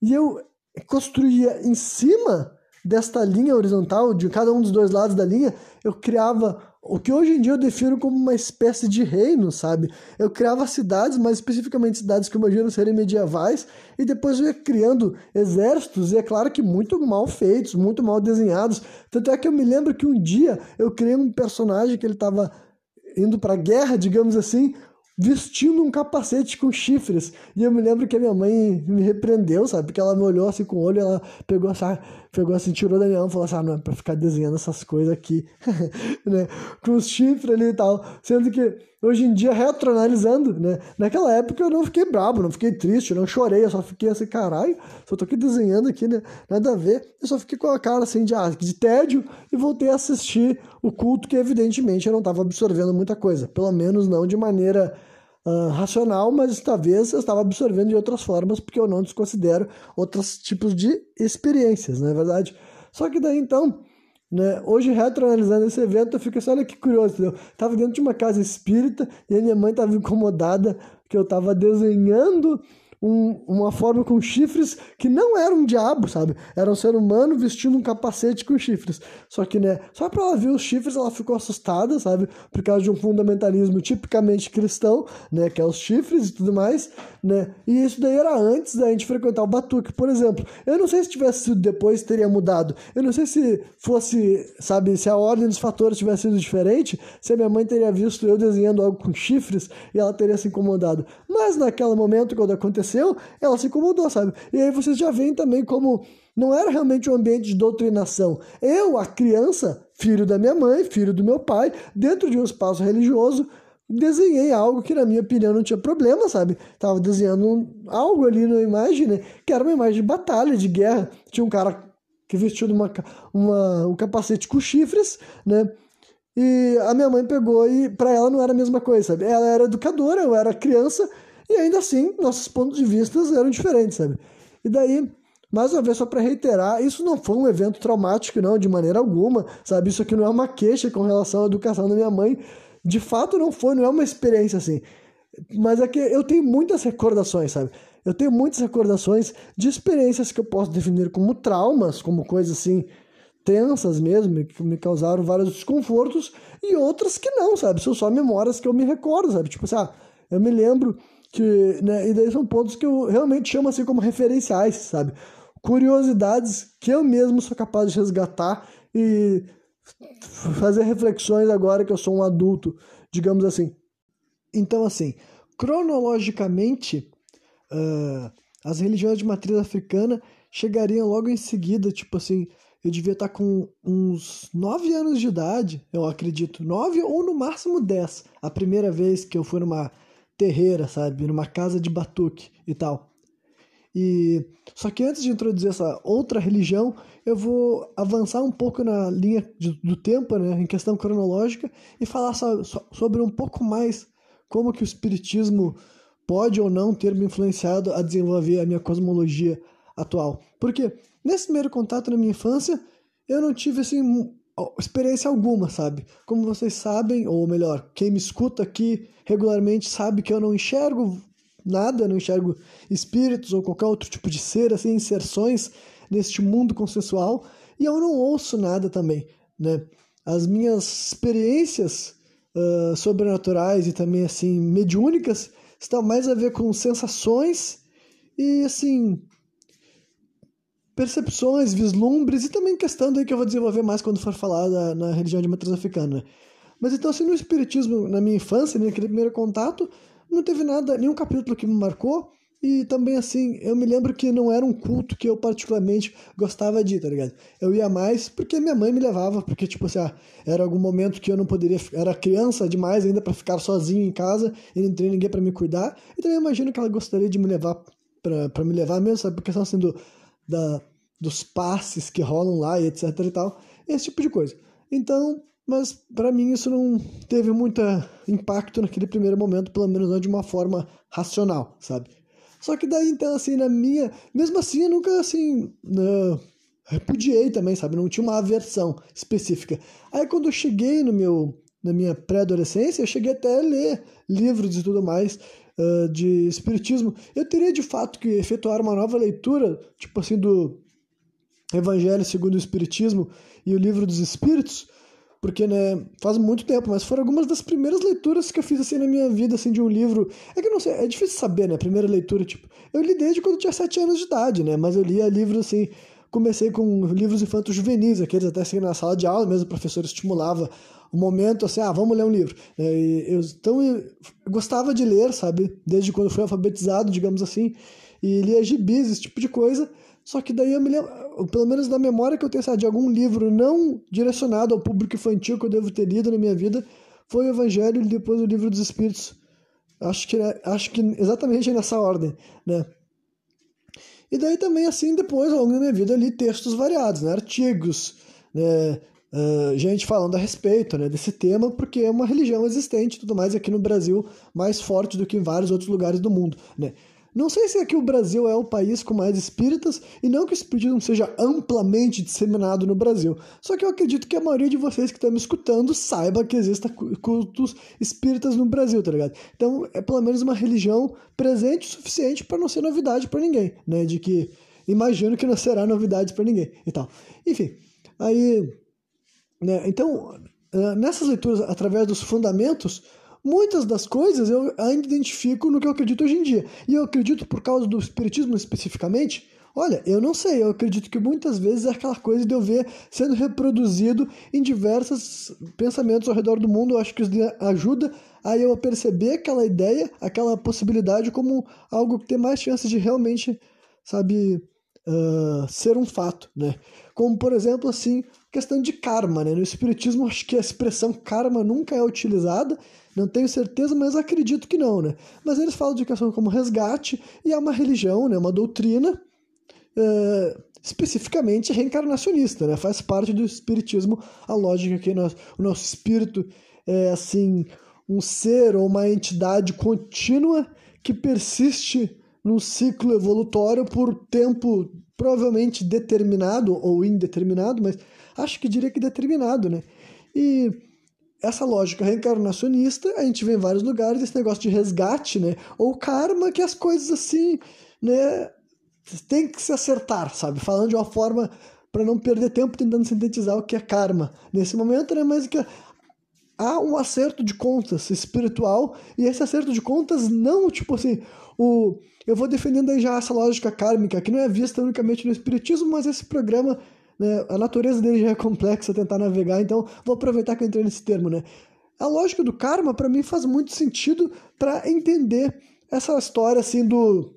e eu construía em cima desta linha horizontal, de cada um dos dois lados da linha, eu criava o que hoje em dia eu defino como uma espécie de reino, sabe? Eu criava cidades, mais especificamente cidades que eu imagino serem medievais, e depois eu ia criando exércitos, e é claro que muito mal feitos, muito mal desenhados. Tanto é que eu me lembro que um dia eu criei um personagem que ele estava indo para a guerra, digamos assim, vestindo um capacete com chifres. E eu me lembro que a minha mãe me repreendeu, sabe? Porque ela me olhou assim com o olho, ela pegou, assim, pegou assim, tirou da minha mão e falou assim: ah, não é pra ficar desenhando essas coisas aqui, *laughs* né? Com os chifres ali e tal. Sendo que hoje em dia, retroanalisando, né? Naquela época eu não fiquei brabo, não fiquei triste, não chorei, eu só fiquei assim, caralho, só tô aqui desenhando aqui, né? Nada a ver. Eu só fiquei com a cara assim de, ah, de tédio e voltei a assistir o culto que evidentemente eu não estava absorvendo muita coisa. Pelo menos não de maneira uh, racional, mas talvez eu estava absorvendo de outras formas, porque eu não desconsidero outros tipos de experiências, não é verdade? Só que daí então, né, hoje retroanalisando esse evento, eu fico assim, olha que curioso, entendeu? Tava dentro de uma casa espírita e a minha mãe estava incomodada que eu estava desenhando um, uma forma com chifres que não era um diabo, sabe? Era um ser humano vestindo um capacete com chifres. Só que, né, só pra ela ver os chifres, ela ficou assustada, sabe? Por causa de um fundamentalismo tipicamente cristão, né? Que é os chifres e tudo mais, né? E isso daí era antes da gente frequentar o Batuque, por exemplo. Eu não sei se tivesse sido depois, teria mudado. Eu não sei se fosse, sabe, se a ordem dos fatores tivesse sido diferente, se a minha mãe teria visto eu desenhando algo com chifres e ela teria se incomodado. Mas naquele momento, quando aconteceu, ela se incomodou, sabe? E aí vocês já veem também como não era realmente um ambiente de doutrinação. Eu, a criança, filho da minha mãe, filho do meu pai, dentro de um espaço religioso, desenhei algo que, na minha opinião, não tinha problema, sabe? Tava desenhando algo ali na imagem, né? Que era uma imagem de batalha, de guerra. Tinha um cara que vestiu uma, uma, um capacete com chifres, né? E a minha mãe pegou e para ela não era a mesma coisa, sabe? Ela era educadora, eu era criança, e ainda assim nossos pontos de vista eram diferentes, sabe? E daí, mais uma vez, só para reiterar, isso não foi um evento traumático, não, de maneira alguma, sabe? Isso aqui não é uma queixa com relação à educação da minha mãe. De fato, não foi, não é uma experiência assim. Mas é que eu tenho muitas recordações, sabe? Eu tenho muitas recordações de experiências que eu posso definir como traumas, como coisas assim tensas mesmo, que me causaram vários desconfortos, e outras que não, sabe? São só memórias que eu me recordo, sabe? Tipo assim, ah, eu me lembro que, né, e daí são pontos que eu realmente chamo assim como referenciais, sabe? Curiosidades que eu mesmo sou capaz de resgatar e fazer reflexões agora que eu sou um adulto, digamos assim. Então, assim, cronologicamente, uh, as religiões de matriz africana chegariam logo em seguida, tipo assim, eu devia estar com uns 9 anos de idade, eu acredito, 9 ou no máximo 10, a primeira vez que eu fui numa terreira, sabe, numa casa de batuque e tal. E só que antes de introduzir essa outra religião, eu vou avançar um pouco na linha de, do tempo, né, em questão cronológica, e falar so, so, sobre um pouco mais como que o espiritismo pode ou não ter me influenciado a desenvolver a minha cosmologia atual. Porque nesse primeiro contato na minha infância, eu não tive assim experiência alguma, sabe? Como vocês sabem, ou melhor, quem me escuta aqui regularmente sabe que eu não enxergo nada, não enxergo espíritos ou qualquer outro tipo de ser, assim, inserções neste mundo consensual, e eu não ouço nada também, né? As minhas experiências uh, sobrenaturais e também, assim, mediúnicas estão mais a ver com sensações e, assim, percepções, vislumbres e também questão daí que eu vou desenvolver mais quando for falar da, na religião de matriz africana. Mas então, assim, no espiritismo, na minha infância, naquele primeiro contato, não teve nada, nenhum capítulo que me marcou. E também, assim, eu me lembro que não era um culto que eu particularmente gostava de, tá ligado? Eu ia mais porque minha mãe me levava, porque, tipo assim, ah, era algum momento que eu não poderia, era criança demais ainda para ficar sozinho em casa e não tinha ninguém para me cuidar. E também imagino que ela gostaria de me levar para me levar mesmo, sabe? Porque assim do, da, dos passes que rolam lá e etc e tal, esse tipo de coisa. Então, mas para mim isso não teve muito impacto naquele primeiro momento, pelo menos não de uma forma racional, sabe? Só que daí então assim na minha, mesmo assim eu nunca assim uh, repudiei também, sabe? Não tinha uma aversão específica. Aí quando eu cheguei no meu na minha pré-adolescência, eu cheguei até a ler livros e tudo mais uh, de espiritismo. Eu teria de fato que efetuar uma nova leitura, tipo assim do Evangelho segundo o Espiritismo e o Livro dos Espíritos, porque né, faz muito tempo, mas foram algumas das primeiras leituras que eu fiz assim na minha vida, assim, de um livro. É que não sei, é difícil saber, né? Primeira leitura, tipo, eu li desde quando eu tinha sete anos de idade, né? Mas eu lia livros assim, comecei com livros infantos juvenis, aqueles até assim na sala de aula mesmo, o professor estimulava o momento assim, ah, vamos ler um livro. E eu, então eu gostava de ler, sabe? Desde quando fui alfabetizado, digamos assim, e lia gibis, esse tipo de coisa. Só que daí eu me lembro, pelo menos na memória que eu tenho sabe, de algum livro não direcionado ao público infantil que eu devo ter lido na minha vida, foi o Evangelho e depois o Livro dos Espíritos. Acho que, acho que exatamente nessa ordem, né? E daí também, assim, depois, ao longo da minha vida, eu li textos variados, né? artigos, né? Uh, gente falando a respeito né, desse tema, porque é uma religião existente tudo mais aqui no Brasil, mais forte do que em vários outros lugares do mundo. Né? Não sei se aqui o Brasil é o país com mais espíritas, e não que o espiritismo seja amplamente disseminado no Brasil. Só que eu acredito que a maioria de vocês que estão me escutando saiba que existem cultos espíritas no Brasil, tá ligado? Então é pelo menos uma religião presente o suficiente para não ser novidade para ninguém, né? De que imagino que não será novidade para ninguém e tal. Enfim, aí. Né, então, nessas leituras, através dos fundamentos Muitas das coisas eu ainda identifico no que eu acredito hoje em dia. E eu acredito por causa do espiritismo especificamente. Olha, eu não sei, eu acredito que muitas vezes é aquela coisa de eu ver sendo reproduzido em diversos pensamentos ao redor do mundo. Eu acho que isso ajuda a eu perceber aquela ideia, aquela possibilidade como algo que tem mais chances de realmente, sabe, uh, ser um fato, né? Como, por exemplo, assim, questão de karma, né? No espiritismo, acho que a expressão karma nunca é utilizada, não tenho certeza, mas acredito que não, né? Mas eles falam de educação como resgate e é uma religião, né? Uma doutrina uh, especificamente reencarnacionista, né? Faz parte do espiritismo a lógica que nós, o nosso espírito é, assim, um ser ou uma entidade contínua que persiste num ciclo evolutório por tempo provavelmente determinado ou indeterminado, mas acho que diria que determinado, né? E essa lógica reencarnacionista, a gente vê em vários lugares esse negócio de resgate, né? Ou karma, que as coisas assim, né? Tem que se acertar, sabe? Falando de uma forma para não perder tempo tentando sintetizar o que é karma nesse momento, né? Mas que há um acerto de contas espiritual e esse acerto de contas não, tipo assim, o eu vou defendendo aí já essa lógica kármica que não é vista unicamente no espiritismo, mas esse programa né? A natureza dele já é complexa tentar navegar, então vou aproveitar que eu entrei nesse termo, né? A lógica do karma, para mim, faz muito sentido para entender essa história assim do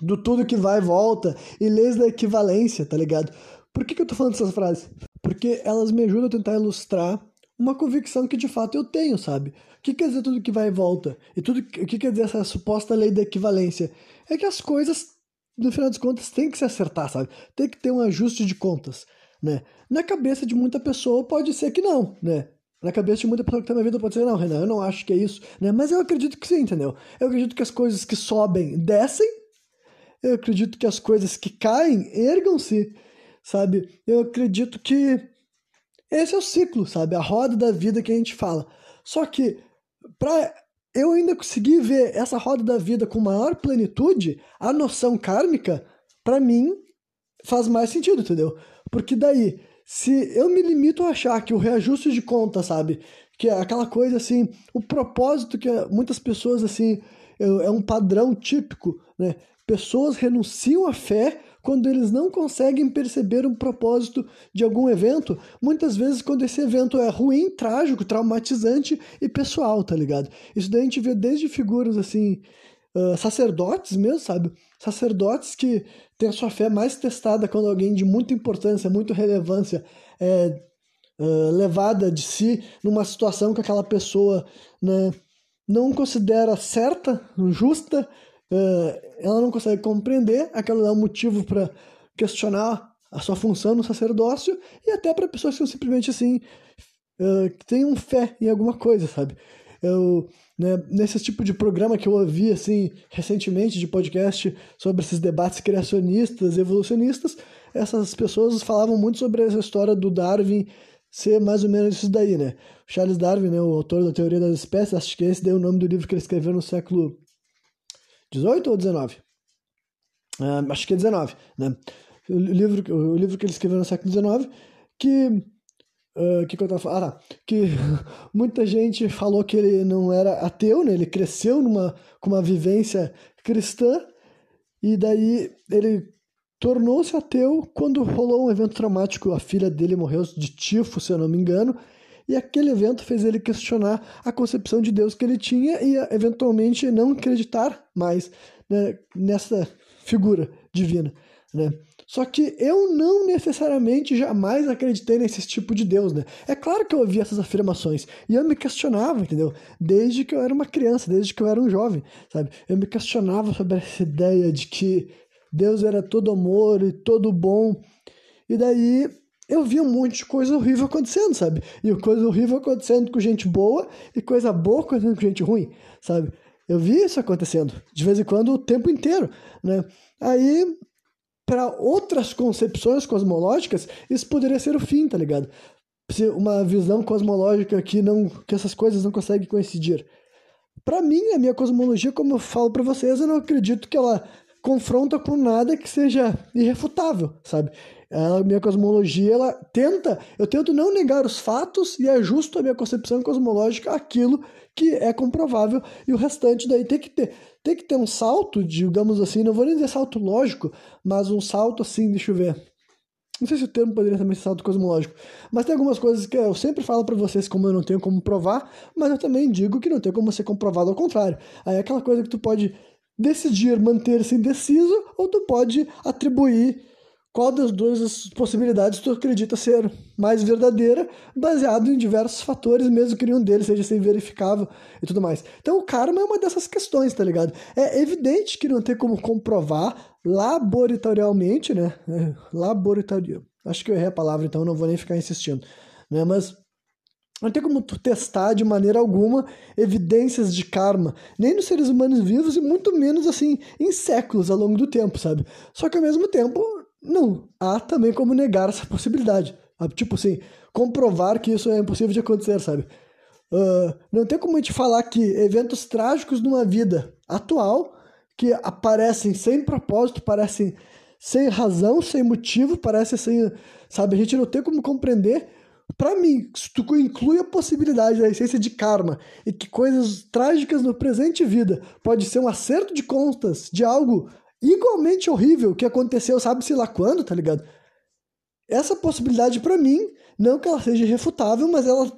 do tudo que vai e volta e leis da equivalência, tá ligado? Por que, que eu tô falando essas frases? Porque elas me ajudam a tentar ilustrar uma convicção que de fato eu tenho, sabe? O que quer dizer tudo que vai e volta? E tudo o que quer dizer essa suposta lei da equivalência? É que as coisas no final das contas tem que se acertar, sabe? Tem que ter um ajuste de contas, né? Na cabeça de muita pessoa pode ser que não, né? Na cabeça de muita pessoa que tá na vida pode ser, não, Renan, eu não acho que é isso, né? Mas eu acredito que sim, entendeu? Eu acredito que as coisas que sobem descem, eu acredito que as coisas que caem ergam-se, sabe? Eu acredito que esse é o ciclo, sabe? A roda da vida que a gente fala. Só que, para eu ainda consegui ver essa roda da vida com maior plenitude, a noção kármica, para mim, faz mais sentido, entendeu? Porque daí, se eu me limito a achar que o reajuste de conta, sabe? Que é aquela coisa assim, o propósito que muitas pessoas, assim, é um padrão típico, né? Pessoas renunciam à fé quando eles não conseguem perceber um propósito de algum evento, muitas vezes quando esse evento é ruim, trágico, traumatizante e pessoal, tá ligado? Isso daí a gente vê desde figuras assim, uh, sacerdotes mesmo, sabe? Sacerdotes que têm a sua fé mais testada quando alguém de muita importância, muita relevância é uh, levada de si numa situação que aquela pessoa né, não considera certa, justa, ela não consegue compreender, aquilo é um motivo para questionar a sua função no sacerdócio e até para pessoas que são simplesmente assim, uh, que tenham fé em alguma coisa, sabe? Eu, né, nesse tipo de programa que eu ouvi assim recentemente de podcast sobre esses debates criacionistas, evolucionistas, essas pessoas falavam muito sobre essa história do Darwin ser mais ou menos isso daí, né? Charles Darwin, né, o autor da teoria das espécies, acho que esse daí é o nome do livro que ele escreveu no século 18 ou 19? Uh, ah, acho que é 19, né? O livro, o livro que ele escreveu no século 19, que uh, que, que eu tava falando? Ah, tá. Que *laughs* muita gente falou que ele não era ateu, né? Ele cresceu numa, com uma vivência cristã e daí ele tornou-se ateu quando rolou um evento traumático. A filha dele morreu de tifo, se eu não me engano, e aquele evento fez ele questionar a concepção de Deus que ele tinha e eventualmente não acreditar mais né, nessa figura divina, né? Só que eu não necessariamente jamais acreditei nesse tipo de Deus, né? É claro que eu ouvia essas afirmações e eu me questionava, entendeu? Desde que eu era uma criança, desde que eu era um jovem, sabe? Eu me questionava sobre essa ideia de que Deus era todo amor e todo bom. E daí eu vi um monte de coisa horrível acontecendo, sabe? E coisa horrível acontecendo com gente boa e coisa boa acontecendo com gente ruim, sabe? Eu vi isso acontecendo, de vez em quando, o tempo inteiro, né? Aí, para outras concepções cosmológicas, isso poderia ser o fim, tá ligado? Uma visão cosmológica que não que essas coisas não conseguem coincidir. Para mim, a minha cosmologia, como eu falo para vocês, eu não acredito que ela confronta com nada que seja irrefutável, sabe? A minha cosmologia, ela tenta, eu tento não negar os fatos e ajusto a minha concepção cosmológica àquilo que é comprovável e o restante daí tem que ter, tem que ter um salto, digamos assim, não vou nem dizer salto lógico, mas um salto assim, deixa eu ver. Não sei se o termo poderia também ser salto cosmológico, mas tem algumas coisas que eu sempre falo para vocês como eu não tenho como provar, mas eu também digo que não tem como ser comprovado ao contrário. Aí é aquela coisa que tu pode decidir manter-se indeciso ou tu pode atribuir qual das duas possibilidades tu acredita ser mais verdadeira, baseado em diversos fatores, mesmo que nenhum deles seja sem verificável e tudo mais. Então o karma é uma dessas questões, tá ligado? É evidente que não tem como comprovar laboratorialmente, né? É, laboratorial. Acho que eu errei a palavra, então não vou nem ficar insistindo, né? Mas não tem como tu testar de maneira alguma evidências de karma, nem nos seres humanos vivos e muito menos assim em séculos ao longo do tempo, sabe? Só que ao mesmo tempo não, há também como negar essa possibilidade. Tipo assim, comprovar que isso é impossível de acontecer, sabe? Uh, não tem como a gente falar que eventos trágicos numa vida atual que aparecem sem propósito, parecem sem razão, sem motivo, parecem sem. Sabe? A gente não tem como compreender. Para mim, se tu inclui a possibilidade da essência de karma e que coisas trágicas no presente vida pode ser um acerto de contas de algo igualmente horrível que aconteceu, sabe-se lá quando, tá ligado? Essa possibilidade, para mim, não que ela seja irrefutável, mas ela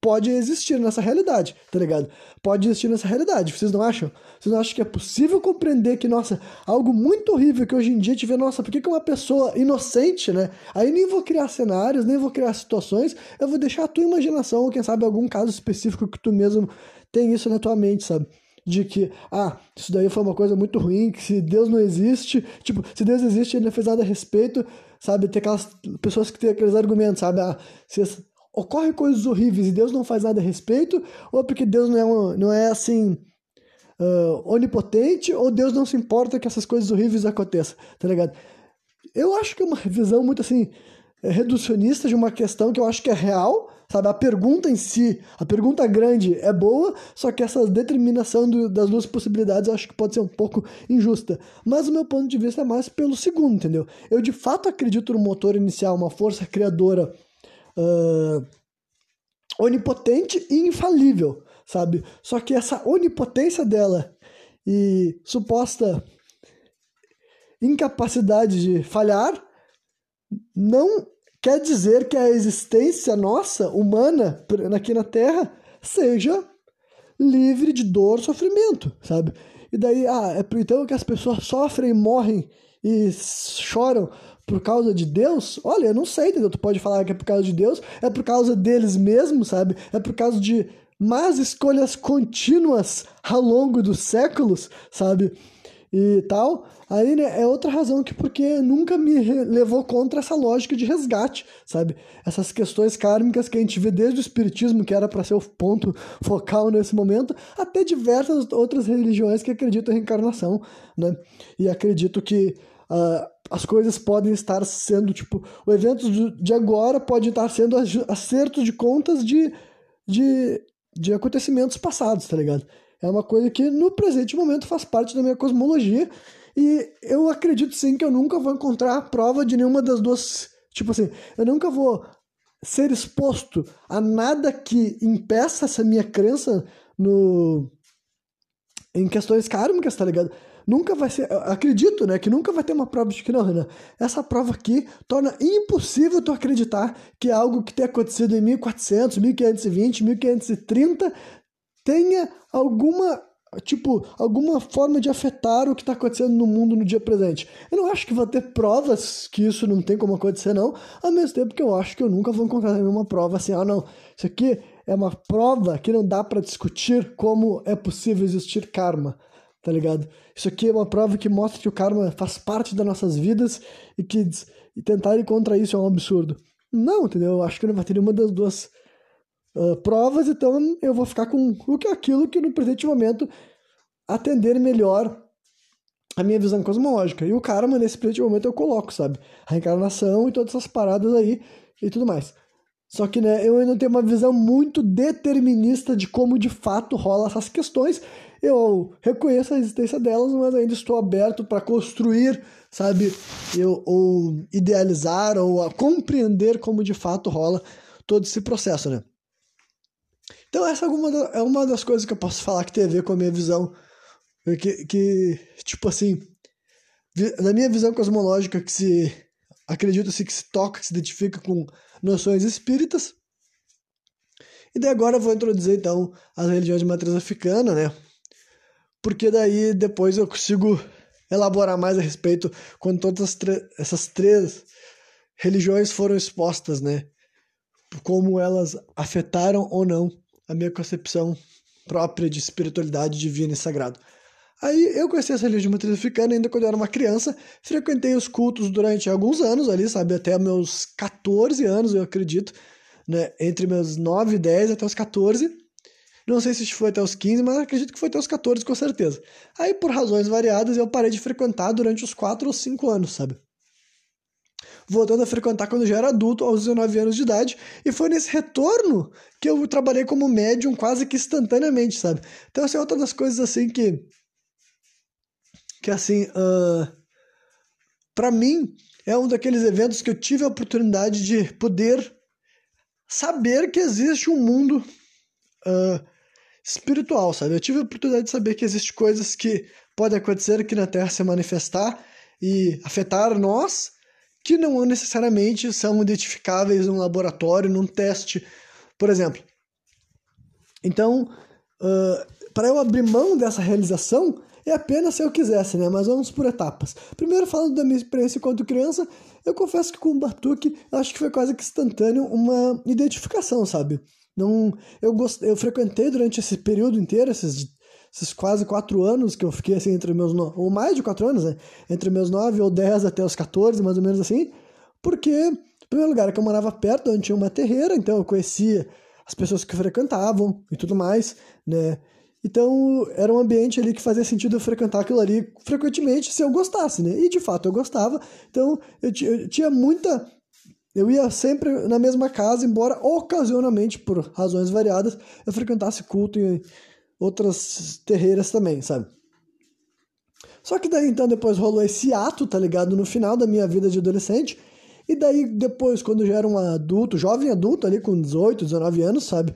pode existir nessa realidade, tá ligado? Pode existir nessa realidade, vocês não acham? Vocês não acham que é possível compreender que, nossa, algo muito horrível que hoje em dia te vê, nossa, por que, que uma pessoa inocente, né? Aí nem vou criar cenários, nem vou criar situações, eu vou deixar a tua imaginação, ou quem sabe algum caso específico que tu mesmo tem isso na tua mente, sabe? De que, ah, isso daí foi uma coisa muito ruim, que se Deus não existe, tipo, se Deus existe, ele não fez nada a respeito, sabe? Tem aquelas pessoas que têm aqueles argumentos, sabe? Ah, se ocorre coisas horríveis e Deus não faz nada a respeito, ou porque Deus não é, não é assim, uh, onipotente, ou Deus não se importa que essas coisas horríveis aconteçam, tá ligado? Eu acho que é uma visão muito assim, reducionista de uma questão que eu acho que é real, Sabe, a pergunta em si, a pergunta grande é boa, só que essa determinação do, das duas possibilidades eu acho que pode ser um pouco injusta. Mas o meu ponto de vista é mais pelo segundo, entendeu? Eu de fato acredito no motor inicial, uma força criadora uh, onipotente e infalível, sabe? Só que essa onipotência dela e suposta incapacidade de falhar não quer dizer que a existência nossa, humana, aqui na Terra, seja livre de dor, sofrimento, sabe? E daí, ah, é então que as pessoas sofrem, morrem e choram por causa de Deus? Olha, eu não sei, entendeu? Tu pode falar que é por causa de Deus, é por causa deles mesmos, sabe? É por causa de más escolhas contínuas ao longo dos séculos, sabe? E tal. Aí, né, é outra razão que porque nunca me levou contra essa lógica de resgate, sabe? Essas questões kármicas que a gente vê desde o espiritismo, que era para ser o ponto focal nesse momento, até diversas outras religiões que acreditam em reencarnação, né? E acredito que uh, as coisas podem estar sendo, tipo, o evento de agora pode estar sendo acertos de contas de, de, de acontecimentos passados, tá ligado? É uma coisa que no presente momento faz parte da minha cosmologia e eu acredito sim que eu nunca vou encontrar prova de nenhuma das duas. Tipo assim, eu nunca vou ser exposto a nada que impeça essa minha crença no em questões kármicas, tá ligado? Nunca vai ser, acredito, né, que nunca vai ter uma prova de que não, Renan. Essa prova aqui torna impossível tu acreditar que algo que tenha acontecido em 1400, 1520, 1530 tenha alguma tipo, alguma forma de afetar o que está acontecendo no mundo no dia presente. Eu não acho que vai ter provas que isso não tem como acontecer, não, ao mesmo tempo que eu acho que eu nunca vou encontrar nenhuma prova assim, ah, não, isso aqui é uma prova que não dá para discutir como é possível existir karma, tá ligado? Isso aqui é uma prova que mostra que o karma faz parte das nossas vidas e que e tentar ir contra isso é um absurdo. Não, entendeu? Eu acho que não vai ter nenhuma das duas uh, provas, então eu vou ficar com o que aquilo que no presente momento atender melhor a minha visão cosmológica. E o cara, mano, nesse presente momento eu coloco, sabe? A reencarnação e todas essas paradas aí e tudo mais. Só que, né, eu ainda tenho uma visão muito determinista de como de fato rola essas questões. Eu reconheço a existência delas, mas ainda estou aberto para construir, sabe, eu, ou idealizar ou a compreender como de fato rola todo esse processo, né? Então essa é uma, é uma das coisas que eu posso falar que tem a ver com a minha visão, que, que tipo assim, na minha visão cosmológica que se acredita-se que se toca, que se identifica com noções espíritas. E daí agora eu vou introduzir então as religiões de matriz africana, né? Porque daí depois eu consigo elaborar mais a respeito quando todas essas três religiões foram expostas, né? Como elas afetaram ou não a minha concepção própria de espiritualidade divina e sagrado. Aí eu conheci essa religião matriz africana ainda quando eu era uma criança, frequentei os cultos durante alguns anos ali, sabe, até meus 14 anos, eu acredito, né, entre meus 9 e 10 até os 14. Não sei se foi até os 15, mas acredito que foi até os 14 com certeza. Aí por razões variadas eu parei de frequentar durante os 4 ou 5 anos, sabe? Voltando a frequentar quando já era adulto, aos 19 anos de idade, e foi nesse retorno que eu trabalhei como médium quase que instantaneamente, sabe? Então, essa é outra das coisas assim que que assim, uh, para mim, é um daqueles eventos que eu tive a oportunidade de poder saber que existe um mundo uh, espiritual, sabe? Eu tive a oportunidade de saber que existem coisas que podem acontecer aqui na Terra se manifestar e afetar nós, que não necessariamente são identificáveis num laboratório, num teste, por exemplo. Então, uh, para eu abrir mão dessa realização, é apenas se eu quisesse, né? Mas vamos por etapas. Primeiro, falando da minha experiência enquanto criança, eu confesso que com o Batuque, acho que foi quase que instantâneo uma identificação, sabe? Não, eu, gost... eu frequentei durante esse período inteiro, esses, esses quase quatro anos que eu fiquei assim entre meus. No... ou mais de quatro anos, né? Entre meus nove ou dez até os 14, mais ou menos assim, porque, em primeiro lugar, é que eu morava perto, onde tinha uma terreira, então eu conhecia as pessoas que frequentavam e tudo mais, né? Então, era um ambiente ali que fazia sentido eu frequentar aquilo ali frequentemente se eu gostasse, né? E de fato eu gostava. Então, eu, eu tinha muita. Eu ia sempre na mesma casa, embora ocasionalmente, por razões variadas, eu frequentasse culto em outras terreiras também, sabe? Só que daí então depois rolou esse ato, tá ligado? No final da minha vida de adolescente. E daí depois, quando eu já era um adulto, jovem adulto ali com 18, 19 anos, sabe?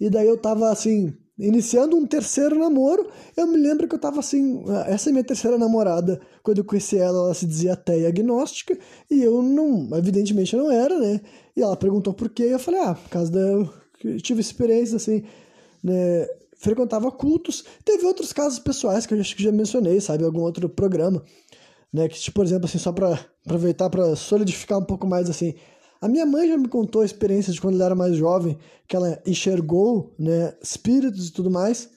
E daí eu tava assim, iniciando um terceiro namoro, eu me lembro que eu tava assim, essa é minha terceira namorada, quando eu conheci ela, ela se dizia até agnóstica, e eu não, evidentemente não era, né? E ela perguntou por quê, e eu falei, ah, por causa da, eu tive experiência, assim, né, frequentava cultos, teve outros casos pessoais que eu acho que já mencionei, sabe, algum outro programa, né, que, tipo, por exemplo, assim, só para aproveitar para solidificar um pouco mais, assim, a minha mãe já me contou a experiência de quando ela era mais jovem, que ela enxergou né, espíritos e tudo mais.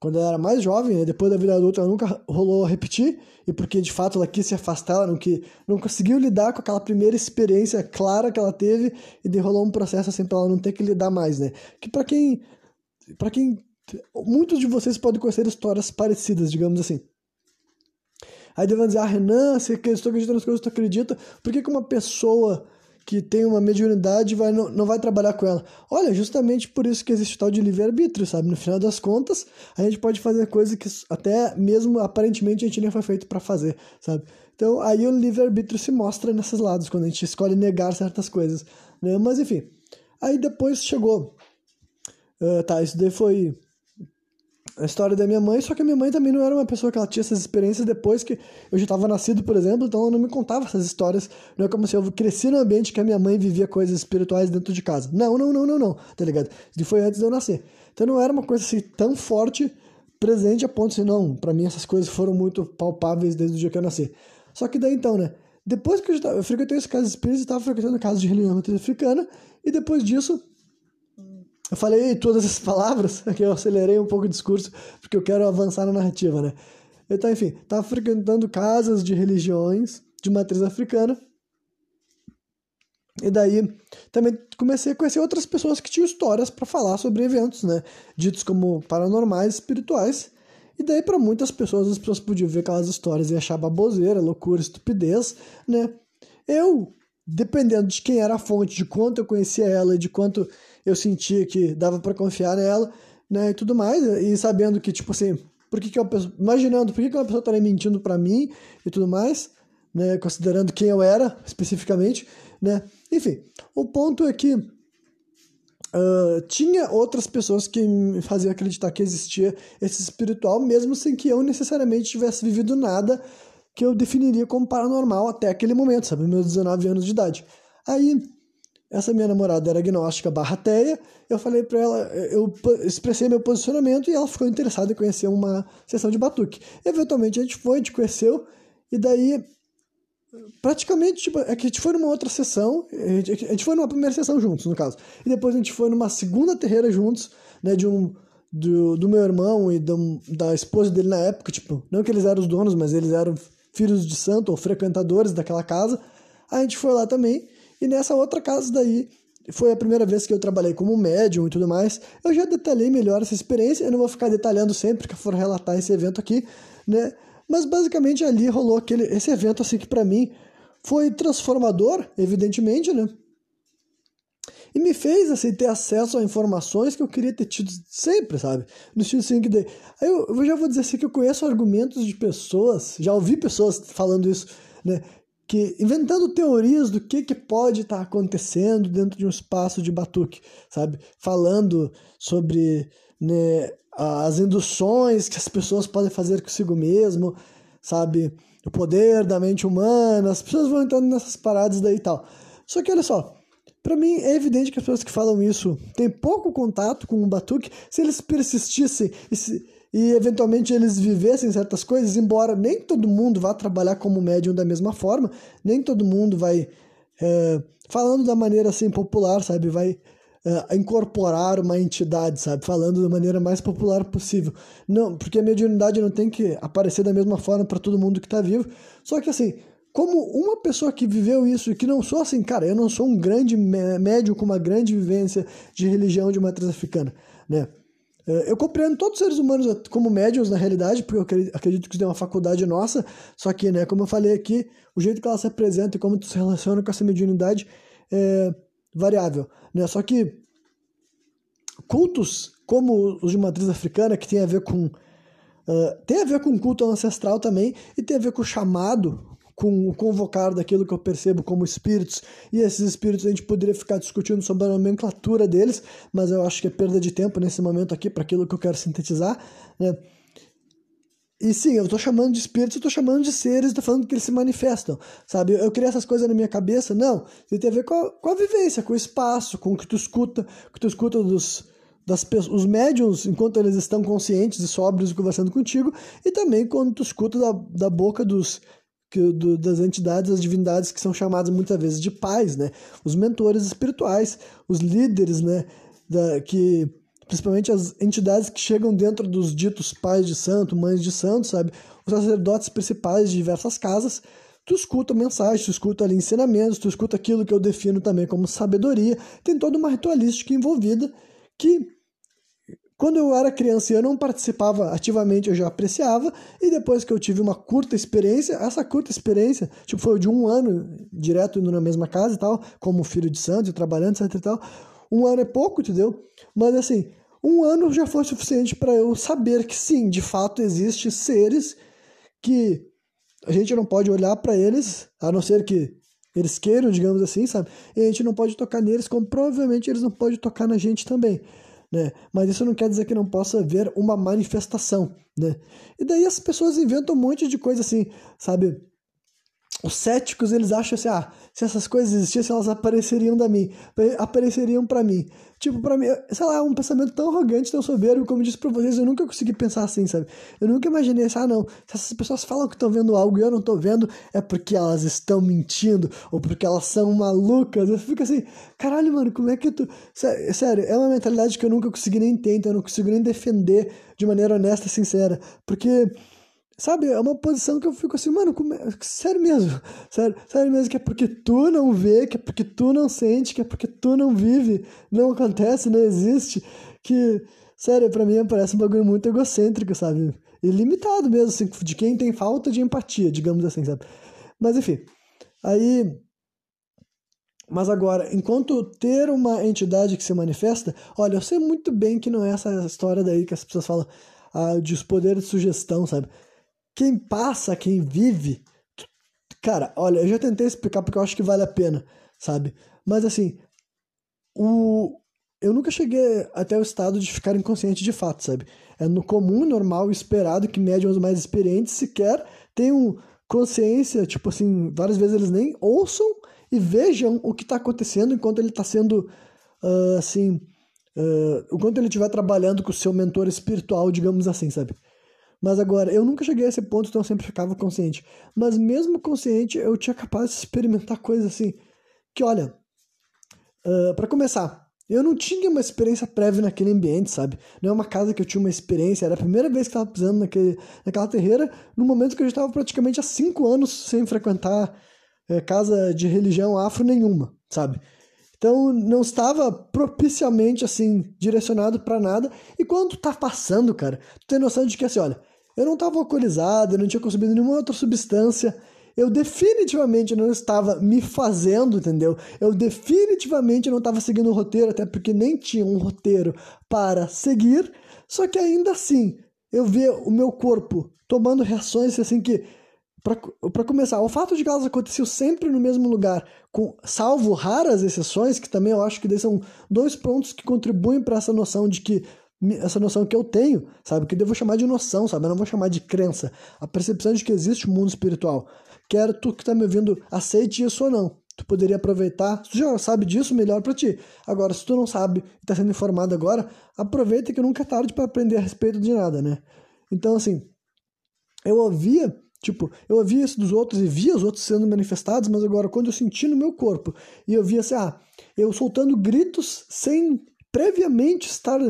Quando ela era mais jovem, né, depois da vida adulta, ela nunca rolou a repetir, e porque de fato ela quis se afastar, ela não, que, não conseguiu lidar com aquela primeira experiência clara que ela teve, e derrolou um processo assim para ela não ter que lidar mais, né? Que para quem. para quem. Muitos de vocês podem conhecer histórias parecidas, digamos assim. Aí devem dizer, ah, Renan, você estou acreditando nas coisas tu acredita, por que, que uma pessoa que tem uma mediunidade vai, não, não vai trabalhar com ela. Olha, justamente por isso que existe o tal de livre-arbítrio, sabe? No final das contas, a gente pode fazer coisas que até mesmo aparentemente a gente nem foi feito para fazer, sabe? Então, aí o livre-arbítrio se mostra nesses lados, quando a gente escolhe negar certas coisas, né? Mas, enfim. Aí depois chegou... Uh, tá, isso daí foi a história da minha mãe, só que a minha mãe também não era uma pessoa que ela tinha essas experiências depois que eu já estava nascido, por exemplo, então ela não me contava essas histórias. Não é como se eu cresci num ambiente que a minha mãe vivia coisas espirituais dentro de casa. Não, não, não, não, não, tá ligado? E foi antes de eu nascer. Então não era uma coisa assim tão forte, presente a ponto de assim, não, para mim essas coisas foram muito palpáveis desde o dia que eu nasci. Só que daí então, né? Depois que eu, já tava, eu frequentei esse casas espíritas, estava frequentando casas de religião africana, e depois disso eu falei todas essas palavras, *laughs* que eu acelerei um pouco o discurso, porque eu quero avançar na narrativa, né? Então, enfim, estava frequentando casas de religiões de matriz africana. E daí também comecei a conhecer outras pessoas que tinham histórias para falar sobre eventos, né? Ditos como paranormais, espirituais. E daí, para muitas pessoas, as pessoas podiam ver aquelas histórias e achar baboseira, loucura, estupidez, né? Eu, dependendo de quem era a fonte, de quanto eu conhecia ela, de quanto eu sentia que dava para confiar nela, né, e tudo mais, e sabendo que, tipo assim, por que, que eu, imaginando por que, que uma pessoa estaria mentindo para mim e tudo mais, né, considerando quem eu era especificamente, né, enfim, o ponto é que Uh, tinha outras pessoas que me faziam acreditar que existia esse espiritual, mesmo sem que eu necessariamente tivesse vivido nada que eu definiria como paranormal até aquele momento, sabe? Meus 19 anos de idade. Aí, essa minha namorada era agnóstica barra teia, eu falei para ela, eu expressei meu posicionamento e ela ficou interessada em conhecer uma sessão de batuque. Eventualmente a gente foi, a gente conheceu, e daí praticamente, tipo, é que a gente foi numa outra sessão, a gente, a gente foi numa primeira sessão juntos, no caso, e depois a gente foi numa segunda terreira juntos, né, de um, do, do meu irmão e do, da esposa dele na época, tipo, não que eles eram os donos, mas eles eram filhos de santo ou frequentadores daquela casa, a gente foi lá também, e nessa outra casa daí, foi a primeira vez que eu trabalhei como médium e tudo mais, eu já detalhei melhor essa experiência, eu não vou ficar detalhando sempre que for relatar esse evento aqui, né, mas basicamente ali rolou aquele, esse evento assim que para mim foi transformador, evidentemente, né? E me fez assim, ter acesso a informações que eu queria ter tido sempre, sabe? No estilo assim que. Aí eu, eu já vou dizer assim que eu conheço argumentos de pessoas, já ouvi pessoas falando isso, né? Que inventando teorias do que, que pode estar tá acontecendo dentro de um espaço de batuque, sabe? Falando sobre né, as induções que as pessoas podem fazer consigo mesmo, sabe? O poder da mente humana, as pessoas vão entrando nessas paradas daí e tal. Só que olha só, para mim é evidente que as pessoas que falam isso têm pouco contato com o batuque. Se eles persistissem e, se, e eventualmente eles vivessem certas coisas, embora nem todo mundo vá trabalhar como médium da mesma forma, nem todo mundo vai, é, falando da maneira assim popular, sabe, vai uh, incorporar uma entidade, sabe? Falando da maneira mais popular possível. Não, porque a mediunidade não tem que aparecer da mesma forma para todo mundo que está vivo. Só que assim, como uma pessoa que viveu isso e que não sou assim, cara, eu não sou um grande médium com uma grande vivência de religião de matriz africana, né? Eh, eu compreendo todos os seres humanos como médiums na realidade, porque eu acredito que isso é uma faculdade nossa, só que, né, como eu falei aqui, o jeito que ela se apresenta e como tu se relaciona com essa mediunidade é variável. Né? Só que cultos como os de matriz africana, que tem a ver com. Uh, tem a ver com culto ancestral também, e tem a ver com o chamado, com o convocar daquilo que eu percebo como espíritos, e esses espíritos a gente poderia ficar discutindo sobre a nomenclatura deles, mas eu acho que é perda de tempo nesse momento aqui para aquilo que eu quero sintetizar, né? E sim, eu estou chamando de espíritos, eu tô chamando de seres, estou falando que eles se manifestam, sabe? Eu, eu criei essas coisas na minha cabeça, não. Isso tem a ver com a, com a vivência, com o espaço, com o que tu escuta, o que tu escuta dos, das os médiums enquanto eles estão conscientes e sóbrios conversando contigo, e também quando tu escuta da, da boca dos que, do, das entidades, das divindades que são chamadas muitas vezes de pais, né? Os mentores espirituais, os líderes, né? Da, que principalmente as entidades que chegam dentro dos ditos pais de santo, mães de santo, sabe? Os sacerdotes principais de diversas casas, tu escuta mensagens, tu escuta ali ensinamentos, tu escuta aquilo que eu defino também como sabedoria, tem toda uma ritualística envolvida que quando eu era criança e eu não participava ativamente, eu já apreciava, e depois que eu tive uma curta experiência, essa curta experiência, tipo, foi de um ano direto indo na mesma casa e tal, como filho de santo, trabalhando, etc e tal, um ano é pouco, entendeu? Mas assim, um ano já foi suficiente para eu saber que sim, de fato existem seres que a gente não pode olhar para eles, a não ser que eles queiram, digamos assim, sabe? E a gente não pode tocar neles, como provavelmente eles não podem tocar na gente também. Né? Mas isso não quer dizer que não possa haver uma manifestação, né? E daí as pessoas inventam um monte de coisa assim, sabe? Os céticos, eles acham assim, ah, se essas coisas existissem, elas apareceriam da mim, apareceriam para mim. Tipo, para mim, sei lá, um pensamento tão arrogante, tão soberbo, como eu disse pra vocês, eu nunca consegui pensar assim, sabe? Eu nunca imaginei assim, ah, não, se essas pessoas falam que estão vendo algo e eu não tô vendo, é porque elas estão mentindo, ou porque elas são malucas. Eu fico assim, caralho, mano, como é que tu. Sério, é uma mentalidade que eu nunca consegui nem então eu não consigo nem defender de maneira honesta e sincera. Porque sabe, é uma posição que eu fico assim, mano, é... sério mesmo, sério, sério mesmo que é porque tu não vê, que é porque tu não sente, que é porque tu não vive, não acontece, não existe, que, sério, para mim parece um bagulho muito egocêntrico, sabe? E limitado mesmo, assim, de quem tem falta de empatia, digamos assim, sabe? Mas enfim, aí mas agora, enquanto ter uma entidade que se manifesta, olha, eu sei muito bem que não é essa história daí que as pessoas falam ah, de poderes de sugestão, sabe? Quem passa, quem vive. Cara, olha, eu já tentei explicar porque eu acho que vale a pena, sabe? Mas assim, o, eu nunca cheguei até o estado de ficar inconsciente de fato, sabe? É no comum, normal, esperado que médiums mais experientes sequer tenham consciência, tipo assim, várias vezes eles nem ouçam e vejam o que está acontecendo enquanto ele está sendo, uh, assim, uh, enquanto ele estiver trabalhando com o seu mentor espiritual, digamos assim, sabe? Mas agora, eu nunca cheguei a esse ponto, então eu sempre ficava consciente. Mas mesmo consciente, eu tinha capaz de experimentar coisas assim, que olha, uh, para começar, eu não tinha uma experiência prévia naquele ambiente, sabe? Não é uma casa que eu tinha uma experiência, era a primeira vez que estava pisando naquele, naquela terreira, no momento que eu já estava praticamente há cinco anos sem frequentar é, casa de religião afro nenhuma, sabe? Então não estava propiciamente assim direcionado para nada. E quando tá passando, cara, tu tem noção de que assim, olha, eu não estava alcoolizado, eu não tinha consumido nenhuma outra substância. Eu definitivamente não estava me fazendo, entendeu? Eu definitivamente não estava seguindo o roteiro, até porque nem tinha um roteiro para seguir. Só que ainda assim, eu ver o meu corpo tomando reações assim que para começar, o fato de que elas aconteciam sempre no mesmo lugar, com, salvo raras exceções, que também eu acho que são dois pontos que contribuem para essa noção de que essa noção que eu tenho, sabe, que eu devo chamar de noção, sabe, eu não vou chamar de crença, a percepção de que existe um mundo espiritual. Quero tu que está me ouvindo aceite isso ou não. Tu poderia aproveitar, tu já sabe disso, melhor para ti. Agora, se tu não sabe e está sendo informado agora, aproveita que nunca é tarde para aprender a respeito de nada, né? Então, assim, eu ouvia Tipo, eu ouvia isso dos outros e via os outros sendo manifestados, mas agora quando eu senti no meu corpo e eu via assim, ah, eu soltando gritos sem previamente estar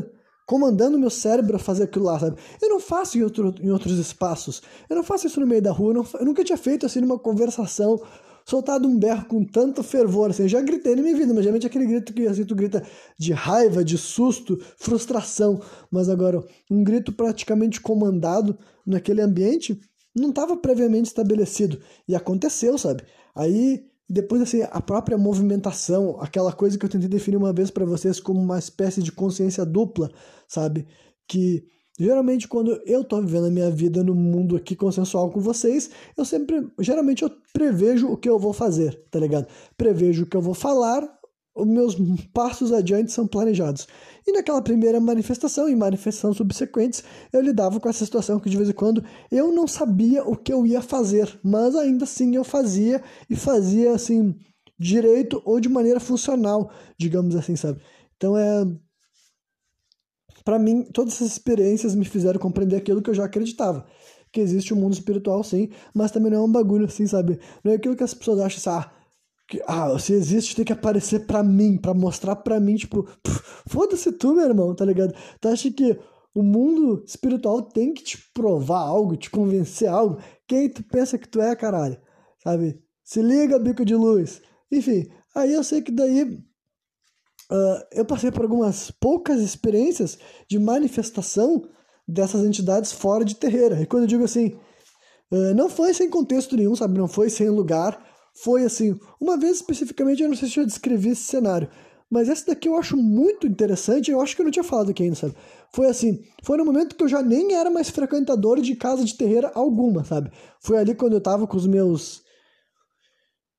comandando meu cérebro a fazer aquilo lá, sabe? Eu não faço em, outro, em outros espaços. Eu não faço isso no meio da rua. Eu, não, eu nunca tinha feito assim numa conversação, soltado um berro com tanto fervor. Assim, eu já gritei na minha vida, mas geralmente é aquele grito que assim, tu grita de raiva, de susto, frustração. Mas agora, um grito praticamente comandado naquele ambiente não estava previamente estabelecido. E aconteceu, sabe? Aí, depois, assim, a própria movimentação, aquela coisa que eu tentei definir uma vez para vocês como uma espécie de consciência dupla, sabe? Que geralmente quando eu tô vivendo a minha vida no mundo aqui consensual com vocês, eu sempre, geralmente eu prevejo o que eu vou fazer, tá ligado? Prevejo o que eu vou falar, os meus passos adiante são planejados. E naquela primeira manifestação e manifestações subsequentes, eu lidava com essa situação que de vez em quando eu não sabia o que eu ia fazer, mas ainda assim eu fazia e fazia assim direito ou de maneira funcional, digamos assim, sabe? Então é para mim, todas essas experiências me fizeram compreender aquilo que eu já acreditava, que existe um mundo espiritual sim, mas também não é um bagulho assim, sabe? Não é aquilo que as pessoas acham, assim, ah, que, ah, se existe, tem que aparecer pra mim, pra mostrar pra mim, tipo, foda-se tu, meu irmão, tá ligado? Tu acha que o mundo espiritual tem que te provar algo, te convencer algo? Quem tu pensa que tu é, caralho? Sabe? Se liga, bico de luz. Enfim, aí eu sei que daí uh, eu passei por algumas poucas experiências de manifestação dessas entidades fora de terreira. E quando eu digo assim, uh, não foi sem contexto nenhum, sabe? Não foi sem lugar foi assim, uma vez especificamente, eu não sei se eu descrevi esse cenário, mas esse daqui eu acho muito interessante, eu acho que eu não tinha falado aqui ainda, sabe? Foi assim, foi no momento que eu já nem era mais frequentador de casa de terreira alguma, sabe? Foi ali quando eu tava com os meus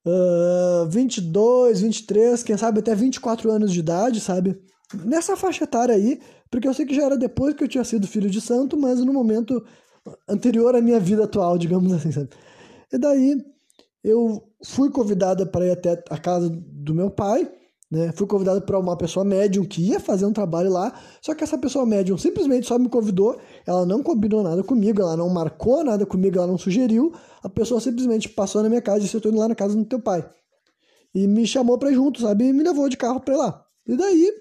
uh, 22, 23, quem sabe até 24 anos de idade, sabe? Nessa faixa etária aí, porque eu sei que já era depois que eu tinha sido filho de santo, mas no momento anterior à minha vida atual, digamos assim, sabe? E daí eu fui convidada para ir até a casa do meu pai, né? Fui convidado para uma pessoa médium que ia fazer um trabalho lá, só que essa pessoa médium simplesmente só me convidou, ela não combinou nada comigo, ela não marcou nada comigo, ela não sugeriu, a pessoa simplesmente passou na minha casa e disse: Eu tô indo lá na casa do teu pai. E me chamou para ir junto, sabe? E me levou de carro para lá. E daí